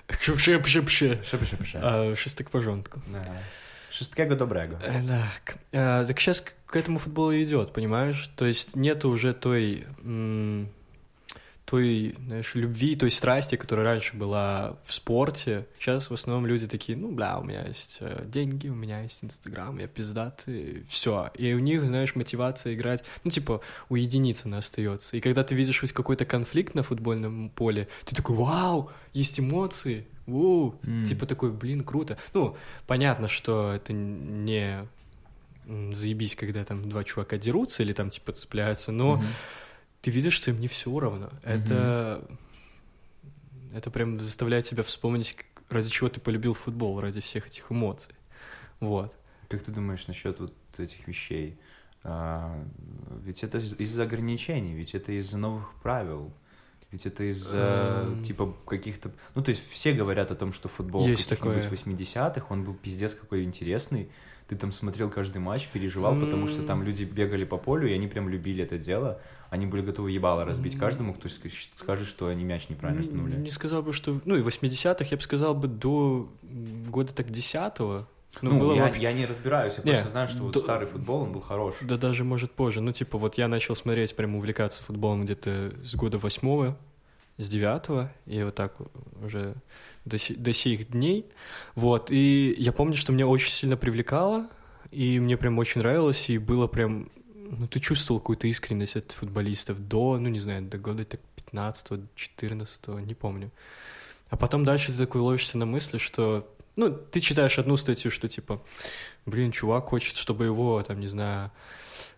Шеп-шеп-шеп-шеп. Шепи-шепи-ше. А, Шестик пожонку. Шесткего добрego. Э, Так, а, так сейчас к этому футболу идет, понимаешь? То есть нету уже той, той, знаешь, любви, той страсти, которая раньше была в спорте. Сейчас в основном люди такие, ну, бля, у меня есть э, деньги, у меня есть Инстаграм, я пиздатый, все. И у них, знаешь, мотивация играть, ну, типа, у единиц она остается. И когда ты видишь хоть какой-то конфликт на футбольном поле, ты такой, вау, есть эмоции, Воу, М. типа такой, блин, круто. Ну, понятно, что это не заебись, когда там два чувака дерутся или там типа цепляются, но Мгм. Ты видишь, что им не все равно. Это это прям заставляет тебя вспомнить, ради чего ты полюбил футбол, ради всех этих эмоций. Вот. Как ты думаешь насчет вот этих вещей? А, ведь это из- из-за ограничений, ведь это из-за новых правил. Ведь это из-за, Эм. типа, каких-то... Ну, то есть все говорят о том, что футбол Есть каких-нибудь такое. 80-х, он был пиздец какой интересный. Ты там смотрел каждый матч, переживал, потому что там люди бегали по полю, и они прям любили это дело. Они были готовы ебало разбить М. каждому, кто скажет, что они мяч неправильно Не, пнули. не сказал бы, что... Ну, и 80-х, я бы сказал бы, до года так 10-го. Ну, было я, вообще- я не разбираюсь, я Не, просто знаю, что вот до- старый футбол, он был хорош. Да даже, может, позже. Ну, типа, вот я начал смотреть, прям увлекаться футболом где-то с года восьмого, с девятого, и вот так уже до, си- до сих дней. Вот, и я помню, что меня очень сильно привлекало, и мне прям очень нравилось, и было прям... Ну, ты чувствовал какую-то искренность от футболистов до, ну, не знаю, до года так 15 14 не помню. А потом дальше ты такой ловишься на мысли, что... Ну, ты читаешь одну статью, что типа, блин, чувак хочет, чтобы его, там, не знаю,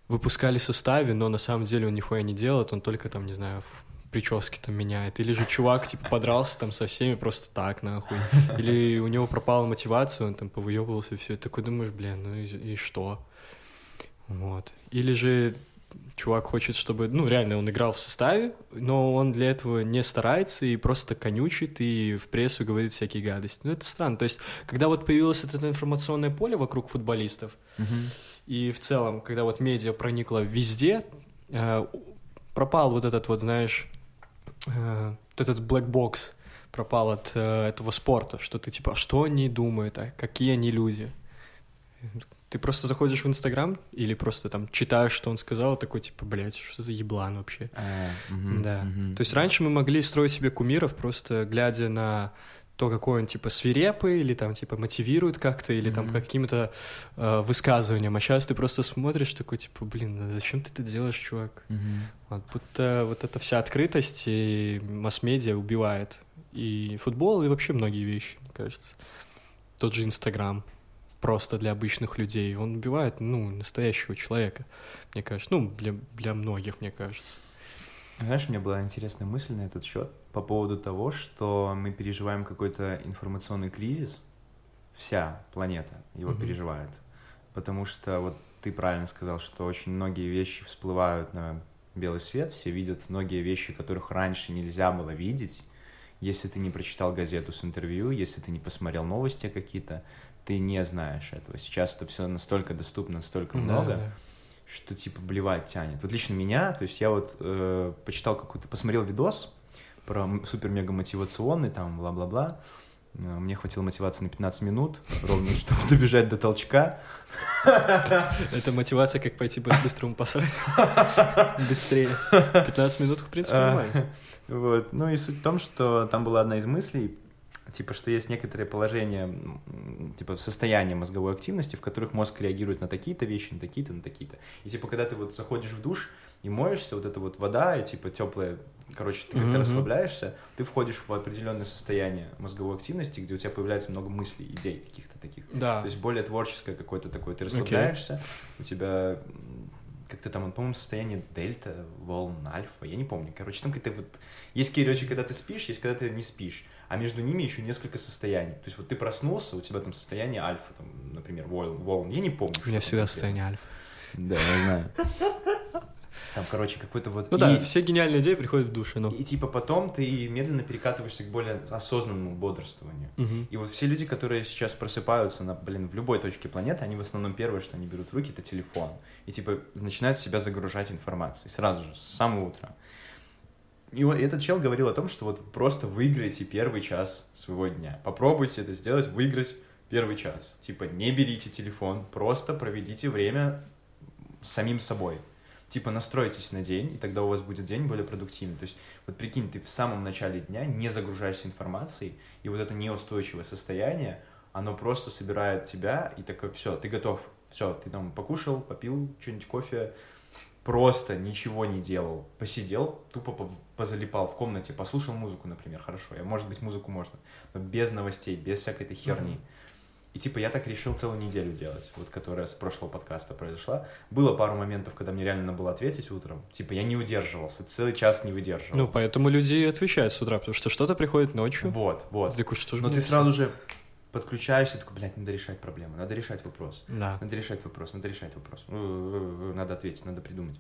выпускали в составе, но на самом деле он нихуя не делает, он только там, не знаю, прически там меняет. Или же чувак, типа, подрался там со всеми просто так, нахуй. Или у него пропала мотивация, он там повыебывался, и все. Ты такой думаешь, блин, ну и, и что? Вот. Или же чувак хочет, чтобы, ну, реально он играл в составе, но он для этого не старается и просто конючит и в прессу говорит всякие гадости. Ну, это странно. То есть, когда вот появилось это информационное поле вокруг футболистов, и в целом, когда вот медиа проникла везде, э, пропал вот этот вот, знаешь, э, вот этот black box пропал от э, этого спорта, что ты типа, а что они думают, а какие они люди? Ты просто заходишь в Инстаграм или просто там читаешь, что он сказал, такой типа, блядь, что за еблан вообще? А, мгм, Да. мгм. То есть раньше мы могли строить себе кумиров, просто глядя на то, какой он, типа, свирепый, или там, типа, мотивирует как-то, или там Мгм. каким-то э, высказыванием. А сейчас ты просто смотришь такой, типа, блин, ну зачем ты это делаешь, чувак? Мгм. Вот, будто вот эта вся открытость и масс-медиа убивает и футбол, и вообще многие вещи, мне кажется. Тот же Инстаграм просто для обычных людей, он убивает, ну, настоящего человека, мне кажется. Ну, для, для многих, мне кажется. Знаешь, меня была интересная мысль на этот счет по поводу того, что мы переживаем какой-то информационный кризис. Вся планета его Мгм. переживает. Потому что вот ты правильно сказал, что очень многие вещи всплывают на белый свет, все видят многие вещи, которых раньше нельзя было видеть. Если ты не прочитал газету с интервью, если ты не посмотрел новости какие-то, ты не знаешь этого. Сейчас это все настолько доступно, настолько Да, много да. что типа блевать тянет. Вот лично меня, то есть я вот э, почитал какой-то, посмотрел видос про супер-мега мотивационный, там, бла-бла-бла. Э, Мне хватило мотивации на 15 минут, ровно, чтобы добежать до толчка. Это мотивация, как пойти бы- быстрому посрать. Быстрее. 15 минут, в принципе, нормально. Вот. Ну и суть в том, что там была одна из мыслей, типа, что есть некоторые положения, типа, состояния мозговой активности, в которых мозг реагирует на такие-то вещи, на такие-то, на такие-то. И, типа, когда ты вот заходишь в душ и моешься, вот эта вот вода, и, типа, теплая, короче, ты как-то Мгм. расслабляешься, ты входишь в определенное состояние мозговой активности, где у тебя появляется много мыслей, идей каких-то таких. Да. То есть более творческое какое-то такое. Ты расслабляешься, у тебя как-то там, по-моему, состояние дельта, волн, альфа, я не помню. Короче, там какая-то вот... Есть, короче, когда ты спишь, есть, когда ты не спишь. А между ними еще несколько состояний. То есть вот ты проснулся, у тебя там состояние альфа, там, например, волн. волн. Я не помню, У меня всегда состояние альфа. Да, я знаю. Там, короче, какой-то вот... Ну и- да, все гениальные идеи приходят в душе, ну. и типа потом ты медленно перекатываешься к более осознанному бодрствованию. Мгм. И вот все люди, которые сейчас просыпаются на, блин, в любой точке планеты, они в основном первое, что они берут в руки, это телефон. И типа начинают себя загружать информацией сразу же, с самого утра. И вот этот чел говорил о том, что вот просто выиграйте первый час своего дня. Попробуйте это сделать, выиграть первый час. Типа не берите телефон, просто проведите время самим собой. Типа настройтесь на день, и тогда у вас будет день более продуктивный. То есть вот прикинь, ты в самом начале дня не загружаешься информацией, и вот это неустойчивое состояние, оно просто собирает тебя, и такой, все, ты готов, все, ты там покушал, попил что-нибудь кофе, просто ничего не делал, посидел, тупо позалипал в комнате, послушал музыку, например, хорошо, я, может быть, музыку можно, но без новостей, без всякой этой херни. И типа я так решил целую неделю делать, вот которая с прошлого подкаста произошла. Было пару моментов, когда мне реально надо было ответить утром. Типа я не удерживался, целый час не выдерживал. Ну, поэтому люди и отвечают с утра, потому что что-то приходит ночью. Вот, вот. Ты такой, что же Но ты писать? сразу же подключаешься, такой, блядь, надо решать проблему, надо решать вопрос. Да. Надо решать вопрос, надо решать вопрос. Э, Надо ответить, надо придумать.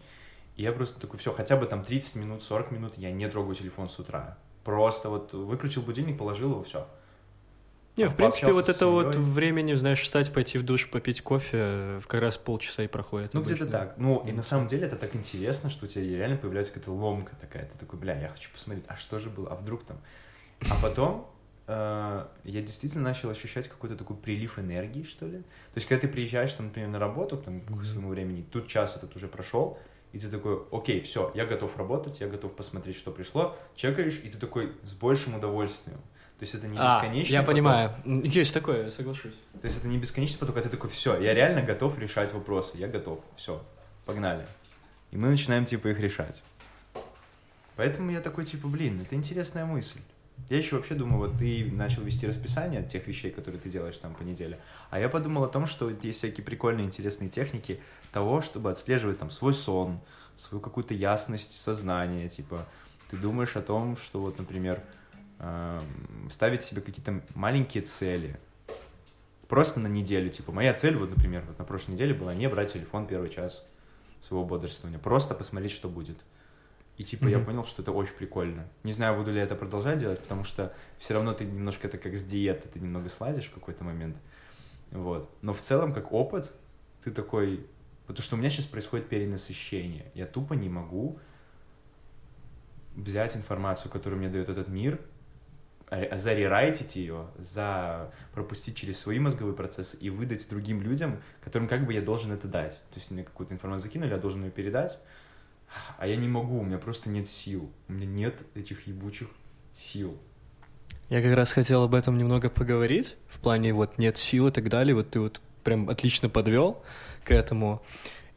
И я просто такой, все, хотя бы там 30 минут, 40 минут я не трогаю телефон с утра. Просто вот выключил будильник, положил его, все. Не, в принципе, вот это вот времени, знаешь, встать, пойти в душ, попить кофе, э, как раз полчаса и проходит. Ну, где-то так. Ну, и на самом деле это так интересно, что у тебя реально появляется какая-то ломка такая. Ты такой, бля, я хочу посмотреть, а что же было, а вдруг там... А потом э, я действительно начал ощущать какой-то такой прилив энергии, что ли. То есть, когда ты приезжаешь, там, например, на работу, там, к своему времени, тут час этот уже прошел, и ты такой, окей, все, я готов работать, я готов посмотреть, что пришло, чекаешь, и ты такой с большим удовольствием. То есть это не А, бесконечный я поток. понимаю. Есть такое, я соглашусь. То есть это не бесконечный поток, а ты такой, все, я реально готов решать вопросы, я готов, все, погнали. И мы начинаем, типа, их решать. Поэтому я такой, типа, блин, это интересная мысль. Я еще вообще думаю, вот ты начал вести расписание тех вещей, которые ты делаешь там по неделе, а я подумал о том, что есть всякие прикольные, интересные техники того, чтобы отслеживать там свой сон, свою какую-то ясность сознания, типа, ты думаешь о том, что вот, например, ставить себе какие-то маленькие цели, просто на неделю. Типа, моя цель, вот, например, вот на прошлой неделе была не брать телефон первый час. своего бодрствования. Просто посмотреть, что будет. И типа я Мгм. понял, что это очень прикольно. Не знаю, буду ли я это продолжать делать, потому что все равно ты немножко это как с диеты, ты немного слазишь в какой-то момент. Вот. Но в целом, как опыт, ты такой... Потому что у меня сейчас происходит перенасыщение. Я тупо не могу взять информацию, которую мне дает этот мир, зарерайтить ее, за пропустить через свои мозговые процессы и выдать другим людям, которым как бы я должен это дать. То есть мне какую-то информацию закинули, я должен ее передать, а я не могу, у меня просто нет сил. У меня нет этих ебучих сил. Я как раз хотел об этом немного поговорить, в плане вот нет сил и так далее, вот ты вот прям отлично подвел к этому.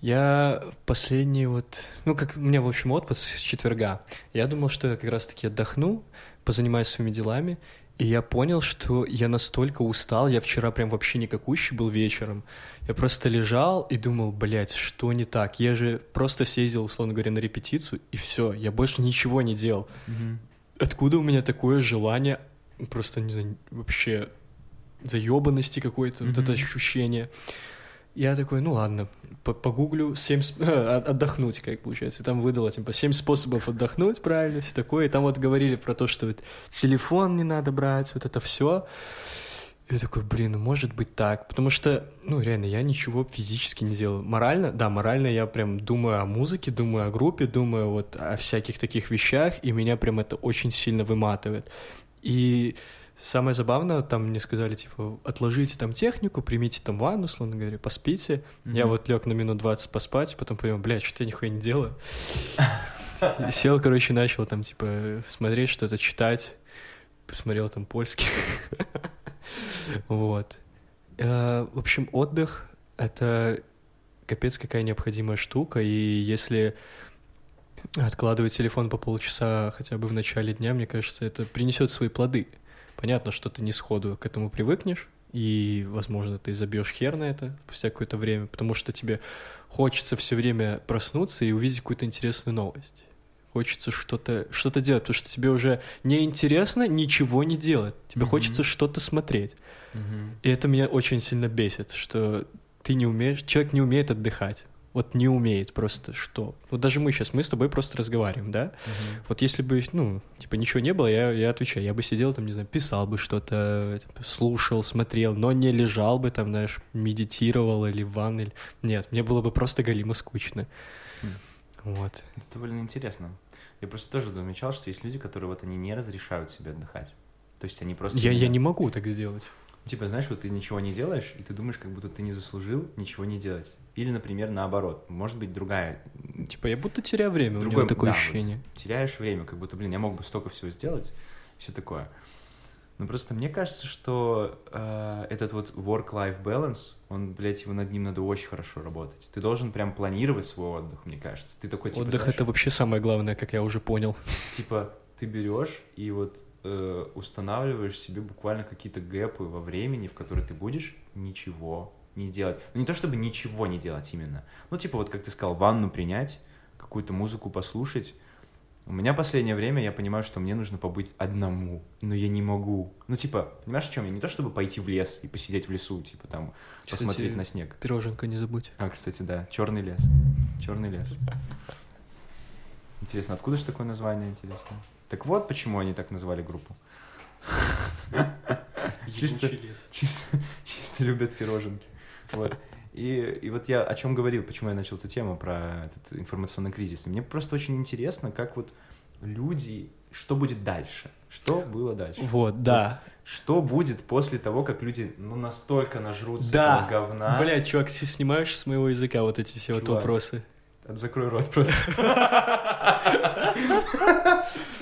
Я последний вот, ну как у меня в общем отпуск с четверга, я думал, что я как раз-таки отдохну, позанимаюсь своими делами, и я понял, что я настолько устал, я вчера прям вообще никакущий был вечером. Я просто лежал и думал, блядь, что не так? Я же просто съездил, условно говоря, на репетицию, и все, я больше ничего не делал. Откуда у меня такое желание, просто, не знаю, вообще заебанности какой-то, вот это ощущение. Я такой, ну ладно, по- погуглю семь сп- от- отдохнуть, как получается. И там выдало, типа, семь способов отдохнуть, правильно, все такое. И там вот говорили про то, что вот телефон не надо брать, вот это все. Я такой, блин, ну может быть так. Потому что, ну реально, я ничего физически не делаю. Морально, да, морально я прям думаю о музыке, думаю о группе, думаю вот о всяких таких вещах, и меня прям это очень сильно выматывает. И самое забавное, там мне сказали, типа, отложите там технику, примите там ванну, условно говоря, поспите. Я Мгм. вот лег на минут 20 поспать, потом понял, блядь, что я нихуя не делаю. Сел, короче, начал там, типа, смотреть что-то, читать. Посмотрел там польский. Вот. Э, В общем, отдых — это капец какая необходимая штука, и если откладывать телефон по полчаса хотя бы в начале дня, мне кажется, это принесет свои плоды. Понятно, что ты не сходу к этому привыкнешь, и, возможно, ты забьешь хер на это спустя какое-то время, потому что тебе хочется все время проснуться и увидеть какую-то интересную новость. Хочется что-то что делать, потому что тебе уже неинтересно ничего не делать. Тебе Мгм. хочется что-то смотреть. И это меня очень сильно бесит, что ты не умеешь, человек не умеет отдыхать. Вот не умеет просто что. Вот даже мы сейчас, мы с тобой просто разговариваем, да? Вот если бы, ну, типа, ничего не было, я, я отвечаю, я бы сидел там, не знаю, писал бы что-то, типа, слушал, смотрел, но не лежал бы там, знаешь, медитировал или в ванной. или- Нет, мне было бы просто галимо скучно. Хм. Вот. Это довольно интересно. Я просто тоже замечал, что есть люди, которые вот они не разрешают себе отдыхать. То есть они просто... Я, я именно- не могу так сделать. Типа, знаешь, вот ты ничего не делаешь, и ты думаешь, как будто ты не заслужил ничего не делать. Или, например, наоборот. Может быть, другая... Типа, я будто теряю время, у меня вот такое да, вот ощущение. теряешь время, как будто, блин, я мог бы столько всего сделать, все такое. Но просто мне кажется, что э, этот вот work-life balance, он, блядь, его над ним надо очень хорошо работать. Ты должен прям планировать свой отдых, мне кажется. Ты такой, типа, Отдых это вообще самое главное, как я уже понял. типа, ты берешь и вот э, устанавливаешь себе буквально какие-то гэпы во времени, в которые ты будешь ничего не делать. Ну, не то чтобы ничего не делать именно. Ну, типа, вот как ты сказал, ванну принять, какую-то музыку послушать. У меня последнее время, я понимаю, что мне нужно побыть одному, но я не могу. Ну, типа, понимаешь, о чем я? Не то, чтобы пойти в лес и посидеть в лесу, типа, там, Кстати, посмотреть на снег. Пироженка не забудь. А, кстати, да, черный лес. Черный лес. Интересно, откуда же такое название, интересно? Так вот, почему они так назвали группу. Чисто, чисто, чисто любят пироженки. Вот. И, и вот я о чем говорил, почему я начал эту тему про этот информационный кризис. Мне просто очень интересно, как вот люди, что будет дальше, что было дальше. Вот, да. Что будет после того, как люди ну настолько нажрутся Да. этого говна. Бля, чувак, ты снимаешь с моего языка вот эти все вот Чувак. вопросы. От- Закрой рот просто.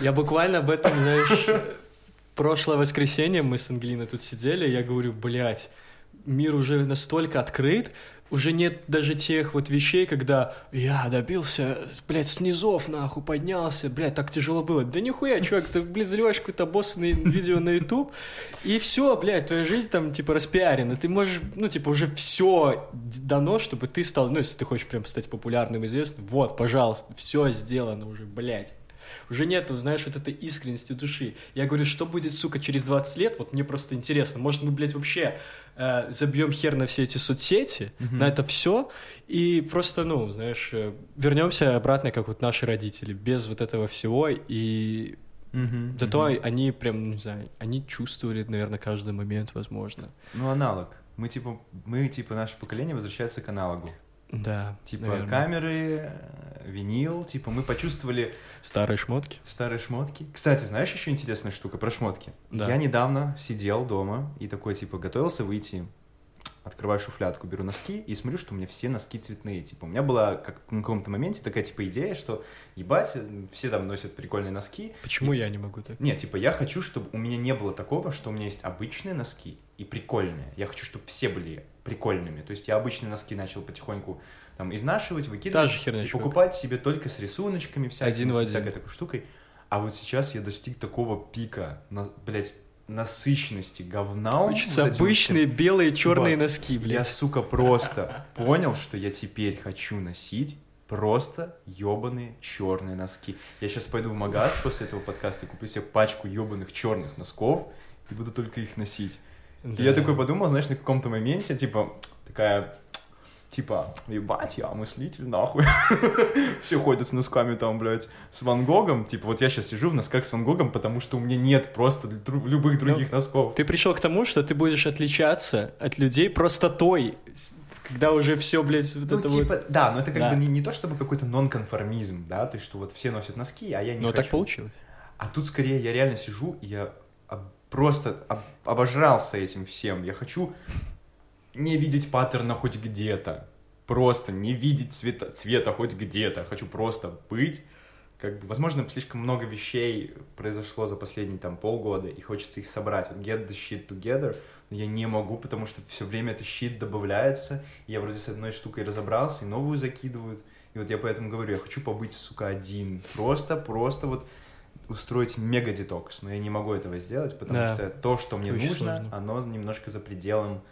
Я буквально об этом, знаешь, прошлое воскресенье мы с Ангелиной тут сидели, я говорю, блядь, мир уже настолько открыт, уже нет даже тех вот вещей, когда я добился, блядь, снизов нахуй поднялся, блядь, так тяжело было. Да нихуя, чувак, ты, блядь, заливаешь какое-то боссное видео на YouTube, и все, блядь, твоя жизнь там, типа, распиарена. Ты можешь, ну, типа, уже все дано, чтобы ты стал, ну, если ты хочешь прям стать популярным, известным, вот, пожалуйста, все сделано уже, блядь. Уже нету, знаешь, вот этой искренности души. Я говорю, что будет, сука, через 20 лет? Вот мне просто интересно. Может, мы, блядь, вообще э, забьем хер на все эти соцсети, на это все, и просто, ну, знаешь, э, вернемся обратно, как вот наши родители, без вот этого всего, и Мгм, зато мгм. они прям, не знаю, они чувствовали, наверное, каждый момент, возможно. Ну, аналог. Мы типа, мы типа, наше поколение возвращается к аналогу. Да, Типа наверное. камеры, э, винил, типа мы почувствовали Старые шмотки. старые шмотки. Кстати, знаешь еще интересная штука про шмотки? Да. Я недавно сидел дома и такой, типа, готовился выйти, открываю шуфлядку, беру носки и смотрю, что у меня все носки цветные. Типа, у меня была как на каком-то моменте такая, типа, идея, что, ебать, все там носят прикольные носки. Почему я не могу так? Нет, типа, я хочу, чтобы у меня не было такого, что у меня есть обычные носки и прикольные. Я хочу, чтобы все были прикольными. То есть я обычные носки начал потихоньку там изнашивать, Та выкидывать же херня, и чувак. покупать себе только с рисуночками всякими, Один в один. всякой такой штукой. А вот сейчас я достиг такого пика, на, блядь, насыщенности говна. Хочется обычные белые черные носки, Я, блядь. сука, просто понял, что я теперь хочу носить просто ебаные черные носки. Я сейчас пойду в магаз после этого подкаста и куплю себе пачку ебаных черных носков и буду только их носить. И я Да. такой подумал, знаешь, на каком-то моменте, типа, такая, типа, ебать, я мыслитель, нахуй. Все ходят с носками там, блядь, с Ван Гогом. Типа, вот я сейчас сижу в носках с Ван Гогом, потому что у меня нет просто любых других носков. Ты пришел к тому, что ты будешь отличаться от людей простотой, с- когда уже все, блядь, вот Ну, это типа, вот... да, но это как Да. бы не, не то чтобы какой-то нонконформизм, да, то есть, что вот все носят носки, а я не Ну, хочу. так получилось. А тут скорее я реально сижу, и я просто об- обожрался этим всем. Я хочу не видеть паттерна хоть где-то. Просто не видеть цвета, цвета хоть где-то. Хочу просто быть. Как бы, возможно, слишком много вещей произошло за последние там полгода, и хочется их собрать. Вот Get the shit together, но я не могу, потому что все время это щит добавляется, я вроде с одной штукой разобрался, и новую закидывают. И вот я поэтому говорю, я хочу побыть, сука, один. Просто, просто вот устроить мега-детокс, но я не могу этого сделать, потому Да. что то, что мне очень нужно, сложно. оно немножко за пределом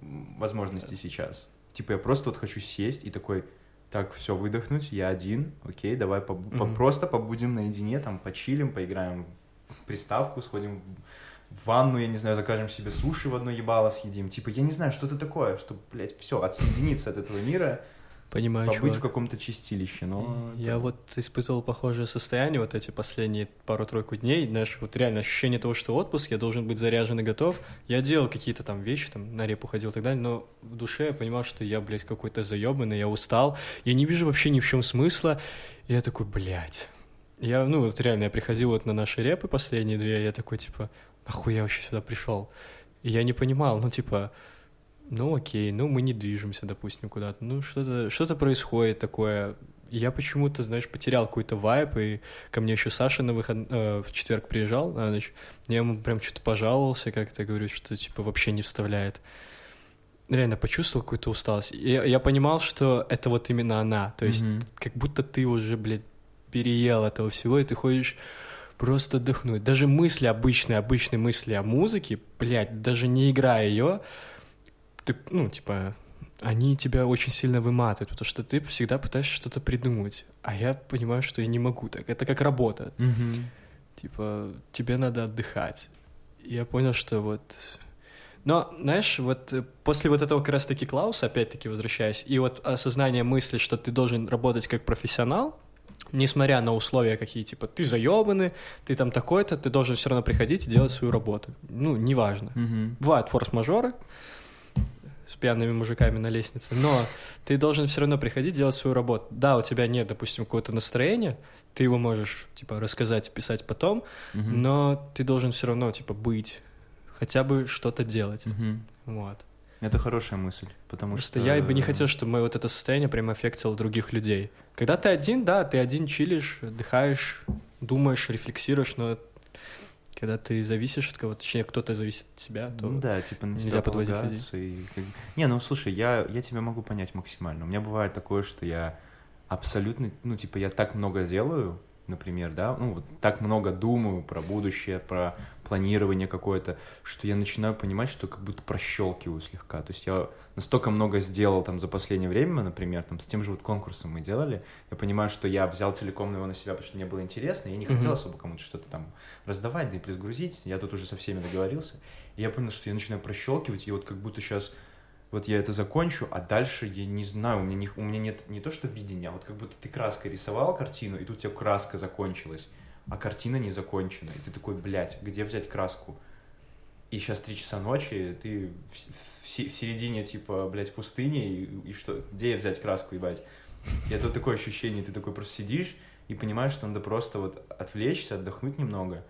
м, возможностей сейчас. Типа я просто вот хочу сесть и такой, так, все, выдохнуть, я один, окей, давай побу- по- Мгм. просто побудем наедине, там, почилим, поиграем в приставку, сходим в ванну, я не знаю, закажем себе суши в одно ебало съедим. Типа, я не знаю, что-то такое, чтобы, блядь, все, отсоединиться от этого мира, Понимаю, побыть чувак. в каком-то чистилище, но... Я это- вот испытывал похожее состояние вот эти последние пару-тройку дней, знаешь, вот реально ощущение того, что отпуск, я должен быть заряжен и готов. Я делал какие-то там вещи, там, на репу ходил и так далее, но в душе я понимал, что я, блядь, какой-то заебанный, я устал, я не вижу вообще ни в чем смысла, и я такой, блядь. Я, ну, вот реально, я приходил вот на наши репы последние две, я такой, типа, нахуй я вообще сюда пришел? И я не понимал, ну, типа, ну окей, ну мы не движемся, допустим, куда-то, ну что-то что происходит такое. Я почему-то, знаешь, потерял какой-то вайп, и ко мне еще Саша на выход... э, в четверг приезжал на ночь, я ему прям что-то пожаловался, как-то говорю, что типа вообще не вставляет. Реально почувствовал какую-то усталость. И я, я понимал, что это вот именно она, то есть Мгм. как будто ты уже, блядь, переел этого всего, и ты ходишь просто отдохнуть. Даже мысли обычные, обычные мысли о музыке, блядь, даже не играя ее, ты, ну, типа, они тебя очень сильно выматывают, потому что ты всегда пытаешься что-то придумать. А я понимаю, что я не могу так. Это как работа. Мгм. Типа, тебе надо отдыхать. Я понял, что вот... Но, знаешь, вот э, после вот этого как раз-таки Клауса, опять-таки возвращаясь, и вот осознание мысли, что ты должен работать как профессионал, несмотря на условия какие, типа, ты заебанный, ты там такой-то, ты должен все равно приходить и делать свою работу. Ну, неважно. Мгм. Бывают форс-мажоры с пьяными мужиками на лестнице, но ты должен все равно приходить делать свою работу. Да, у тебя нет, допустим, какого-то настроения, ты его можешь, типа, рассказать писать потом, Мгм. но ты должен все равно, типа, быть, хотя бы что-то делать. Мгм. Вот. Это хорошая мысль, потому Просто что... я бы не хотел, чтобы мое вот это состояние прям аффектило других людей. Когда ты один, да, ты один чилишь, отдыхаешь, думаешь, рефлексируешь, но когда ты зависишь от кого-то, точнее, кто-то зависит от тебя, то... Ну да, типа на нельзя тебя подводить полагаться и Не, ну слушай, я, я тебя могу понять максимально. У меня бывает такое, что я абсолютно, ну типа я так много делаю, например, да, ну, вот так много думаю про будущее, про планирование какое-то, что я начинаю понимать, что как будто прощелкиваю слегка. То есть я настолько много сделал там за последнее время, например, там с тем же вот конкурсом мы делали, я понимаю, что я взял целиком его на себя, потому что мне было интересно, я не хотел Мгм. особо кому-то что-то там раздавать, да и плюс грузить, я тут уже со всеми договорился, и я понял, что я начинаю прощелкивать, и вот как будто сейчас вот я это закончу, а дальше я не знаю, у меня, не, у меня нет не то что видения, а вот как будто ты краской рисовал картину, и тут у тебя краска закончилась, а картина не закончена, и ты такой, блядь, где взять краску? И сейчас три часа ночи, ты в, в в середине, типа, блядь, пустыни, и, и что, где взять краску, ебать? И это вот такое ощущение, ты такой просто сидишь и понимаешь, что надо просто вот отвлечься, отдохнуть немного.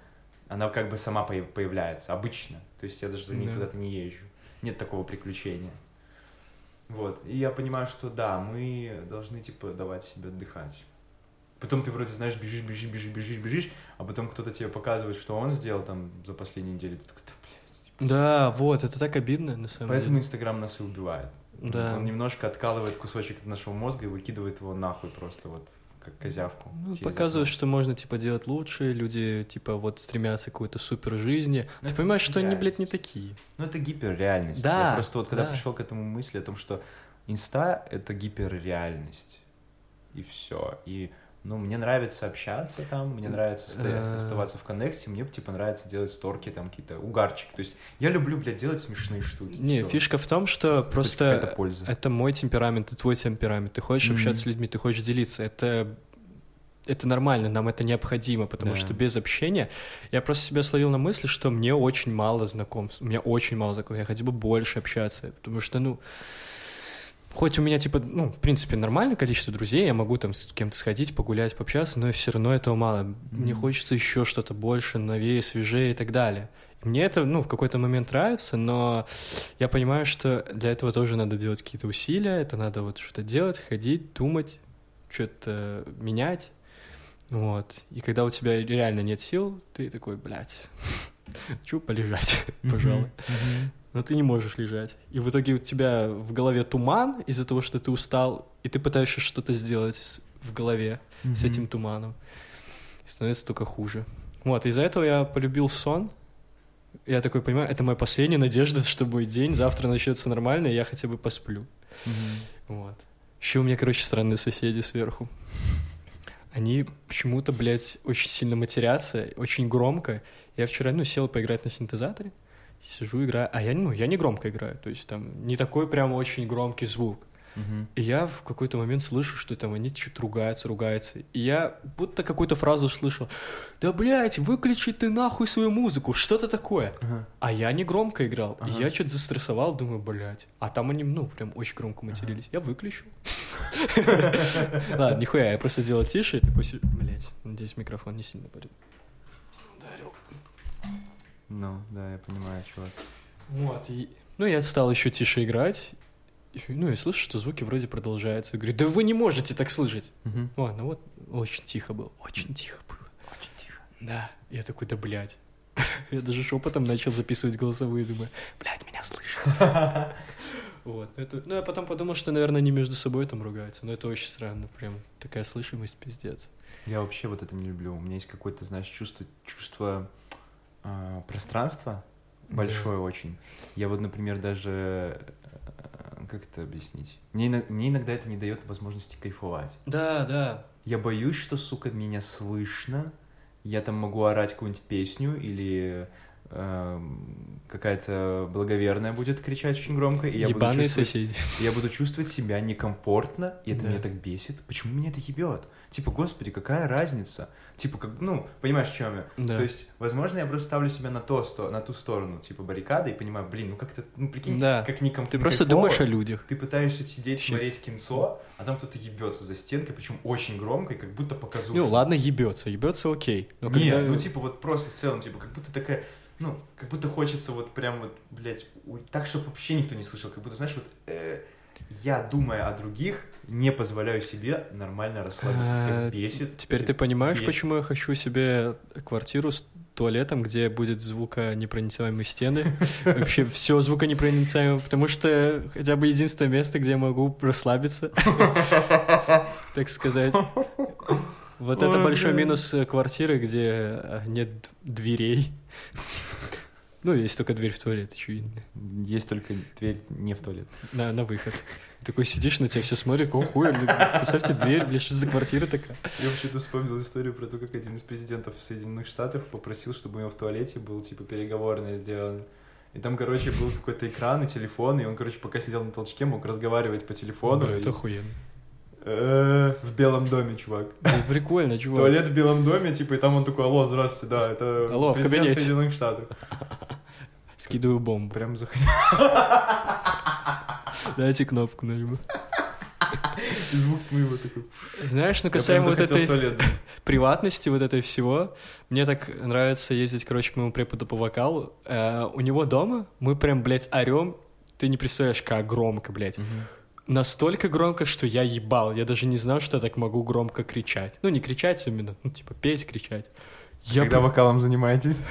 Она как бы сама появ- появляется, обычно. То есть я даже за ней Да. куда-то не езжу. Нет такого приключения. Вот. И я понимаю, что да, мы должны, типа, давать себе отдыхать. Потом ты вроде, знаешь, бежишь, бежишь, бежишь, бежишь, бежишь, а потом кто-то тебе показывает, что он сделал там за последнюю неделю. Ты такой, «Да, блядь». Да, вот, это так обидно, на самом Поэтому деле. Инстаграм нас и убивает. Да. Он немножко откалывает кусочек от нашего мозга и выкидывает его нахуй просто вот как козявку. Ну, окно. что можно, типа, делать лучше, люди, типа, вот стремятся к какой-то супер жизни. Ну, Ты понимаешь, что они, блядь, не такие. Ну, это гиперреальность. Да, Я просто вот когда да. пришел к этому мысли о том, что инста — это гиперреальность. И все. И, ну, мне нравится общаться там, мне нравится Э. оставаться в коннекте, мне, типа, нравится делать сторки, там, какие-то угарчики. То есть я люблю, блядь, делать смешные штуки. Не, Всё. фишка в том, что просто польза. это мой темперамент и твой темперамент. Ты хочешь Мгм. общаться с людьми, ты хочешь делиться. Это это нормально, нам это необходимо, потому Да. что без общения я просто себя словил на мысли, что мне очень мало знакомств, у меня очень мало знакомств, я хотел бы больше общаться, потому что, ну, хоть у меня, типа, ну, в принципе, нормальное количество друзей, я могу там с кем-то сходить, погулять, пообщаться, но все равно этого мало. Мне Мгм. хочется еще что-то больше, новее, свежее и так далее. Мне это, ну, в какой-то момент нравится, но я понимаю, что для этого тоже надо делать какие-то усилия, это надо вот что-то делать, ходить, думать, что-то менять. Вот. И когда у тебя реально нет сил, ты такой, блядь, хочу полежать, пожалуй. Но ты не можешь лежать. И в итоге у тебя в голове туман из-за того, что ты устал, и ты пытаешься что-то сделать с- в голове с Мгм. этим туманом. И становится только хуже. Вот, из-за этого я полюбил сон. Я такой понимаю, это моя последняя надежда, что будет день, завтра начнется нормально, и я хотя бы посплю. Мгм. Вот. Еще у меня, короче, странные соседи сверху. Они почему-то, блядь, очень сильно матерятся, очень громко. Я вчера, ну, сел поиграть на синтезаторе, сижу, играю, а я, ну, я не громко играю, то есть там не такой прям очень громкий звук. И я в какой-то момент слышу, что там они что-то ругаются, ругаются. И я будто какую-то фразу услышал. Да, блядь, выключи ты нахуй свою музыку, что-то такое. Ага. А я не громко играл. И Ага. я что-то застрессовал, думаю, блядь. А там они, ну, прям очень громко матерились. Я выключил. Ладно, нихуя, я просто сделал тише и такой, блядь, надеюсь, микрофон не сильно будет. Ну, да, я понимаю, чувак. Вот, и... Ну, я стал еще тише играть. И, ну, и слышу, что звуки вроде продолжаются. Я говорю, да вы не можете так слышать. Мгм. Ладно, вот очень тихо было, очень тихо было. Очень тихо. Да, я такой, да, блядь. Я даже шепотом начал записывать голосовые, думаю, блядь, меня слышно. Вот, это, ну, я потом подумал, что, наверное, они между собой там ругаются, но это очень странно, прям такая слышимость, пиздец. Я вообще вот это не люблю. У меня есть какое-то, знаешь, чувство, чувство а, пространства большое очень. Я вот, например, даже э, как это объяснить? Мне, мне иногда это не дает возможности кайфовать. Да, да, Я боюсь, что, сука, меня слышно. Я там могу орать какую-нибудь песню или какая-то благоверная будет кричать очень громко, и я буду, ебаные чувствовать, соседи. я буду чувствовать себя некомфортно, и это Да. меня так бесит. Почему меня это ебет? Типа, господи, какая разница? Типа, как, ну, понимаешь, в чем я? Да. То есть, возможно, я просто ставлю себя на, то, сто, на ту сторону, типа, баррикады, и понимаю, блин, ну как-то, ну, прикинь, Да. как некомфортно. Ты просто думаешь о людях. Ты пытаешься сидеть, Вообще. смотреть кинцо, а там кто-то ебется за стенкой, причем очень громко и как будто показушно. Ну, ладно, ебется, ебется окей. Но Не, когда- ну типа вот просто в целом, типа, как будто такая, ну, как будто хочется вот прям вот, блядь, у- так, чтобы вообще никто не слышал, как будто, знаешь, вот э, я, думая о других, не позволяю себе нормально расслабиться, А, это бесит. Теперь ты понимаешь, бесит. почему я хочу себе квартиру с туалетом, где будет звуконепроницаемые стены. Вообще все звуконепроницаемое, потому что хотя бы единственное место, где я могу расслабиться, так сказать. Вот это Ой, большой минус э, квартиры, где э, нет дверей. Ну, есть только дверь в туалет, очевидно. Есть только дверь не в туалет. На, на выход. Такой сидишь, на тебя все смотрят, о, хуй, представьте дверь, блядь, что за квартира такая? Я вообще-то вспомнил историю про то, как один из президентов Соединенных Штатов попросил, чтобы у него в туалете был, типа, переговорное сделано. И там, короче, был какой-то экран и телефон, и он, короче, пока сидел на толчке, мог разговаривать по телефону. Бля, и- это охуенно. Э, В Белом доме, чувак. Ну, Прикольно, чувак. Туалет в Белом доме, типа, и там он такой, алло, здравствуйте, да, это Алло, в президент кабинете». Соединенных Штатов. Скидываю бомбу. Прям заходи. Дайте кнопку нажму. И звук смыва такой. Знаешь, ну касаемо вот этой приватности, вот этой всего, мне так нравится ездить, короче, к моему преподу по вокалу. Э, у него дома мы прям, блядь, орем. Ты не представляешь, как громко, блядь. Настолько громко, что я ебал. Я даже не знал, что я так могу громко кричать. Ну, не кричать именно, ну, типа, петь, кричать. Я Когда вокалом занимаетесь?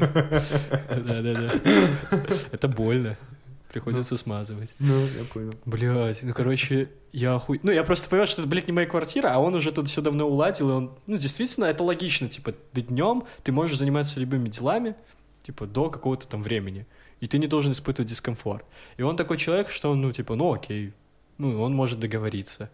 Да-да-да. Это больно. Приходится смазывать. Ну, я понял. Блять, ну короче, я охуй... Ну, я просто понимаю, что это, блядь, не моя квартира, а он уже тут все давно уладил, и он... Ну, действительно, это логично, типа, ты днем ты можешь заниматься любыми делами, типа, до какого-то там времени, и ты не должен испытывать дискомфорт. И он такой человек, что он, ну, типа, ну, окей, ну, он может договориться.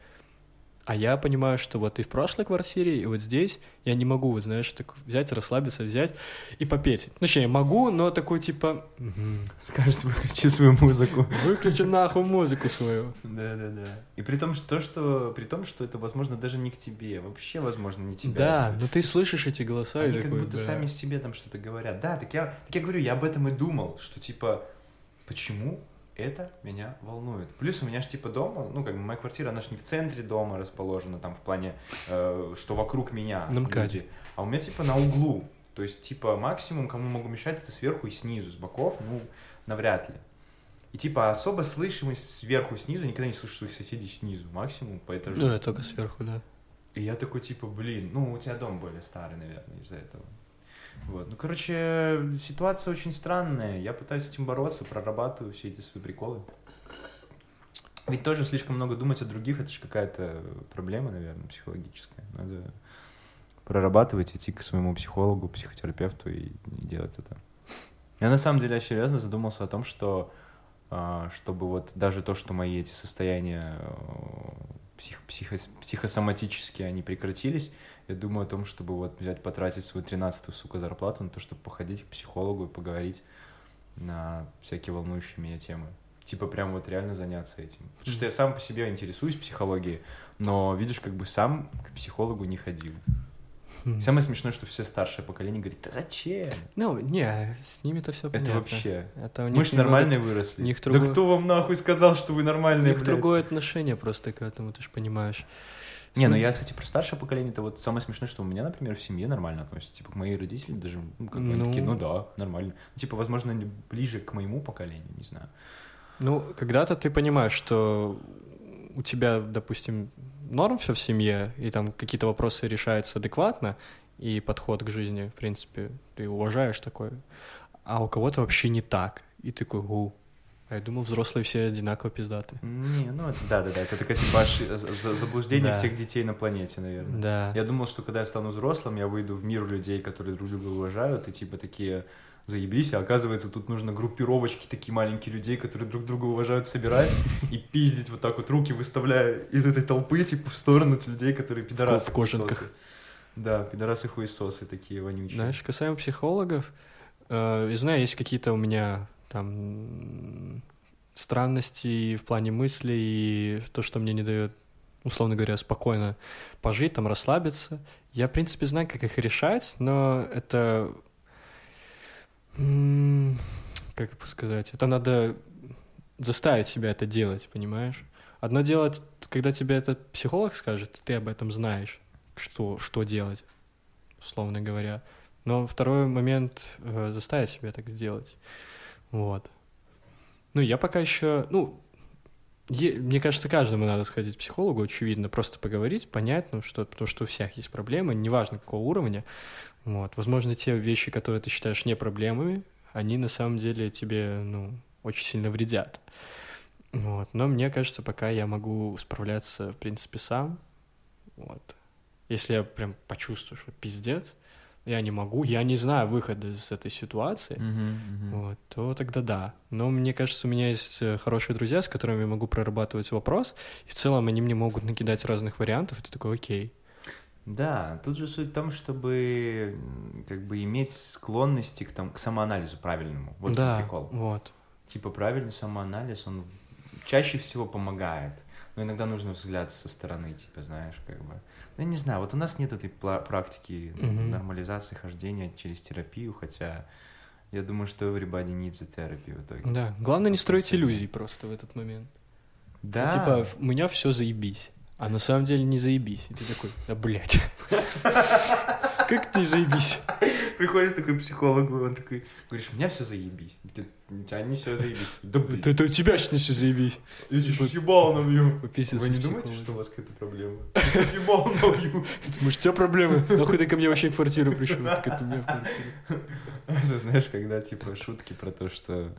А я понимаю, что вот и в прошлой квартире, и вот здесь я не могу, вот, знаешь, так взять, расслабиться, взять и попеть. Ну, точнее, могу, но такой, типа, «Мгм, Скажет, выключи свою музыку. выключи нахуй музыку свою. Да, да, да. И при том, что, то, что, при том, что это, возможно, даже не к тебе, вообще, возможно, не тебя. Да, но ты слышишь эти голоса и Они как такой, будто «Да». сами себе там что-то говорят. Да, так я, так я говорю, я об этом и думал, что типа, почему это меня волнует. Плюс у меня же типа дома, ну как бы моя квартира, она же не в центре дома расположена, там в плане, э, что вокруг меня На МКАДе. люди, а у меня типа на углу. То есть типа максимум, кому могу мешать, это сверху и снизу, с боков, ну навряд ли. И типа особо слышимость сверху и снизу, никогда не слышу своих соседей снизу, максимум по этажу. Ну, я только сверху, да. И я такой, типа, блин, ну, у тебя дом более старый, наверное, из-за этого. Вот. Ну, короче, ситуация очень странная. Я пытаюсь с этим бороться, прорабатываю все эти свои приколы. Ведь тоже слишком много думать о других, это же какая-то проблема, наверное, психологическая. Надо прорабатывать, идти к своему психологу, психотерапевту и, и делать это. Я на самом деле серьезно задумался о том, что а, чтобы вот даже то, что мои эти состояния э, псих, психо- психосоматические, они прекратились, я думаю о том, чтобы вот взять, потратить свою тринадцатую, сука, зарплату на то, чтобы походить к психологу и поговорить на всякие волнующие меня темы. Типа прям вот реально заняться этим. Потому что я сам по себе интересуюсь психологией, но, видишь, как бы сам к психологу не ходил. Хм. Самое смешное, что все старшее поколение говорит, да зачем? Ну, не, с ними-то все Это понятно. вообще... Это у Мы них ж немного- нормальные выросли. у них Да другой- кто вам нахуй сказал, что вы У нормальные, них блядь? другое отношение просто к этому, ты же понимаешь. Не, ну я, кстати, про старшее поколение, это вот самое смешное, что у меня, например, в семье нормально относятся. Типа, мои родители даже, ну, как Ну. такие, ну да, нормально. Ну, Типа, возможно, они ближе к моему поколению, не знаю. Ну, когда-то ты понимаешь, что у тебя, допустим, норм все в семье, и там какие-то вопросы решаются адекватно, и подход к жизни, в принципе, ты уважаешь такое. А у кого-то вообще не так. И ты такой, у. А я думал, взрослые все одинаково пиздаты. Не, ну, да-да-да, это такая, типа, за- заблуждение всех детей на планете, наверное. Да. Я думал, что когда я стану взрослым, я выйду в мир людей, которые друг друга уважают, и типа такие заебись, а оказывается, тут нужно группировочки такие маленькие людей, которые друг друга уважают, собирать и пиздить вот так вот руки, выставляя из этой толпы, типа, в сторону людей, которые пидорасы в кожанках. Да, пидорасы хуесосы такие вонючие. Знаешь, касаемо психологов, э, знаю, есть какие-то у меня там м, странности в плане мыслей, и то, что мне не дает, условно говоря, спокойно пожить, там, расслабиться. Я, в принципе, знаю, как их решать, но это... Как это сказать? Это надо заставить себя это делать, понимаешь? Одно дело, когда тебе этот психолог скажет, ты об этом знаешь, что, что делать, условно говоря. Но второй момент э, заставить себя так сделать. Вот. Ну, я пока еще, ну, мне кажется, каждому надо сходить к психологу, очевидно, просто поговорить, понять, ну, что, потому что у всех есть проблемы, неважно какого уровня. Вот. Возможно, те вещи, которые ты считаешь не проблемами, они на самом деле тебе, ну, очень сильно вредят. Вот. Но мне кажется, пока я могу справляться, в принципе, сам. Вот. Если я прям почувствую, что пиздец, я не могу, я не знаю выхода из этой ситуации, вот, то тогда да. Но мне кажется, у меня есть э, хорошие друзья, с которыми я могу прорабатывать вопрос, и в целом они мне могут накидать разных вариантов, и ты такой, окей. Да, тут же суть в том, чтобы как бы иметь склонности к, там, к самоанализу правильному. Вот да, прикол. вот. Типа правильный самоанализ, он чаще всего помогает. Но иногда нужно взгляд со стороны, типа, знаешь, как бы. Ну, я не знаю, вот у нас нет этой практики Мгм. нормализации хождения через терапию, хотя я думаю, что everybody needs a therapy в итоге. Да, главное не строить иллюзий просто в этот момент. Да. Типа, в- у меня все заебись. А на самом деле не заебись. И ты такой, да блядь. Как ты заебись? Приходишь такой психологу, он такой, говоришь, у меня все заебись. Ты- У тебя не все заебись. Да блин, Это, у тебя что все заебись. я тебе сейчас ебал набью. Пописаться Вы не думаете, что у вас какая-то проблема? Я сейчас ебал набью. Может, у тебя проблемы? Нахуй ты ко мне вообще в квартиру пришел? Так это у меня в квартире. Это знаешь, когда типа шутки про то, что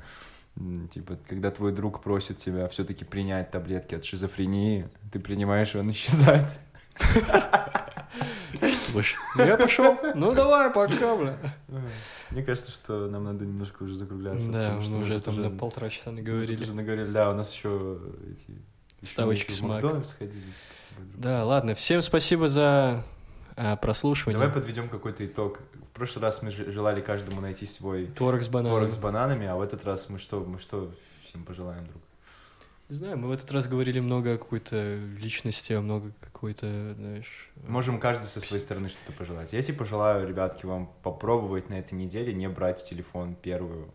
типа, когда твой друг просит тебя все-таки принять таблетки от шизофрении, ты принимаешь, и он исчезает. Ну я пошел. Ну давай, пока, бля. Мне кажется, что нам надо немножко уже закругляться. Да, мы уже там на полтора часа наговорили. уже наговорили. Да, у нас еще эти... Вставочки с. Макдональдс ходили. Да, ладно, всем спасибо за а, прослушивание. Давай подведем какой-то итог. В прошлый раз мы желали каждому найти свой Творог с бананом. творог с бананами, а в этот раз мы что, мы что всем пожелаем, друг? Не знаю, мы в этот раз говорили много о какой-то личности, а много какой-то, знаешь... э, Можем каждый со своей стороны что-то пожелать. Я тебе пожелаю, ребятки, вам попробовать на этой неделе не брать телефон первую,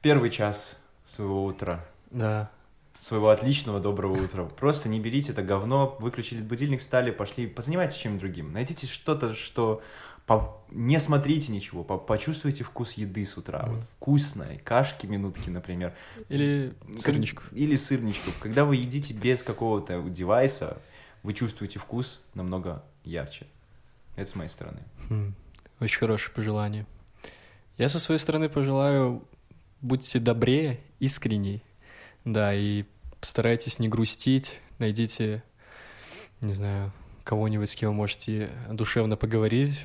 первый час своего утра. Да. Своего отличного доброго утра. Просто не берите это говно, выключили будильник, встали, пошли, позанимайтесь чем-нибудь другим. Найдите что-то, что... по- Не смотрите ничего, по- почувствуйте вкус еды с утра. Мгм. Вот вкусной, кашки минутки, например. Или сырничков. Или сырничков. Когда вы едите без какого-то девайса, вы чувствуете вкус намного ярче. Это с моей стороны. Хм, Очень хорошее пожелание. Я со своей стороны пожелаю, будьте добрее, искренней. Да, и постарайтесь не грустить, найдите, не знаю, кого-нибудь, с кем вы можете душевно поговорить,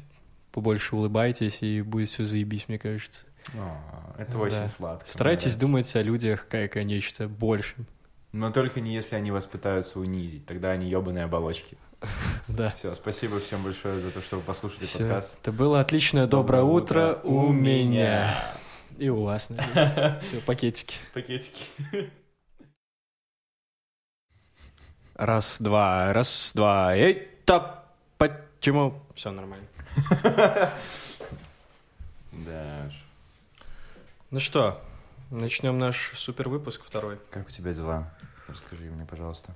побольше улыбайтесь, и будет все заебись, мне кажется. А, Это Да. очень сладко. Старайтесь нравится. думать о людях как о нечто большем. Но только не если они вас пытаются унизить. Тогда они ебаные оболочки. Да. Все, спасибо всем большое за то, что вы послушали Всё. подкаст. Это было отличное доброе утро у меня. И у вас, надеюсь. Всё, пакетики. Пакетики. Раз, два, раз, два. Эй, та, почему? Все нормально. Да. Ну что, начнем наш супер выпуск второй. Как у тебя дела? Расскажи мне, пожалуйста.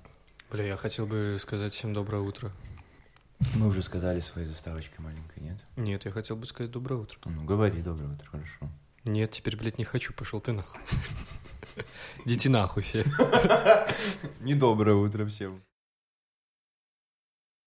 Бля, я хотел бы сказать всем доброе утро. Мы уже сказали своей заставочкой маленькой, нет? Нет, я хотел бы сказать доброе утро. Ну, говори доброе утро, хорошо. Нет, теперь, блядь, не хочу, пошел ты нахуй. Идите нахуй все. Недоброе утро всем.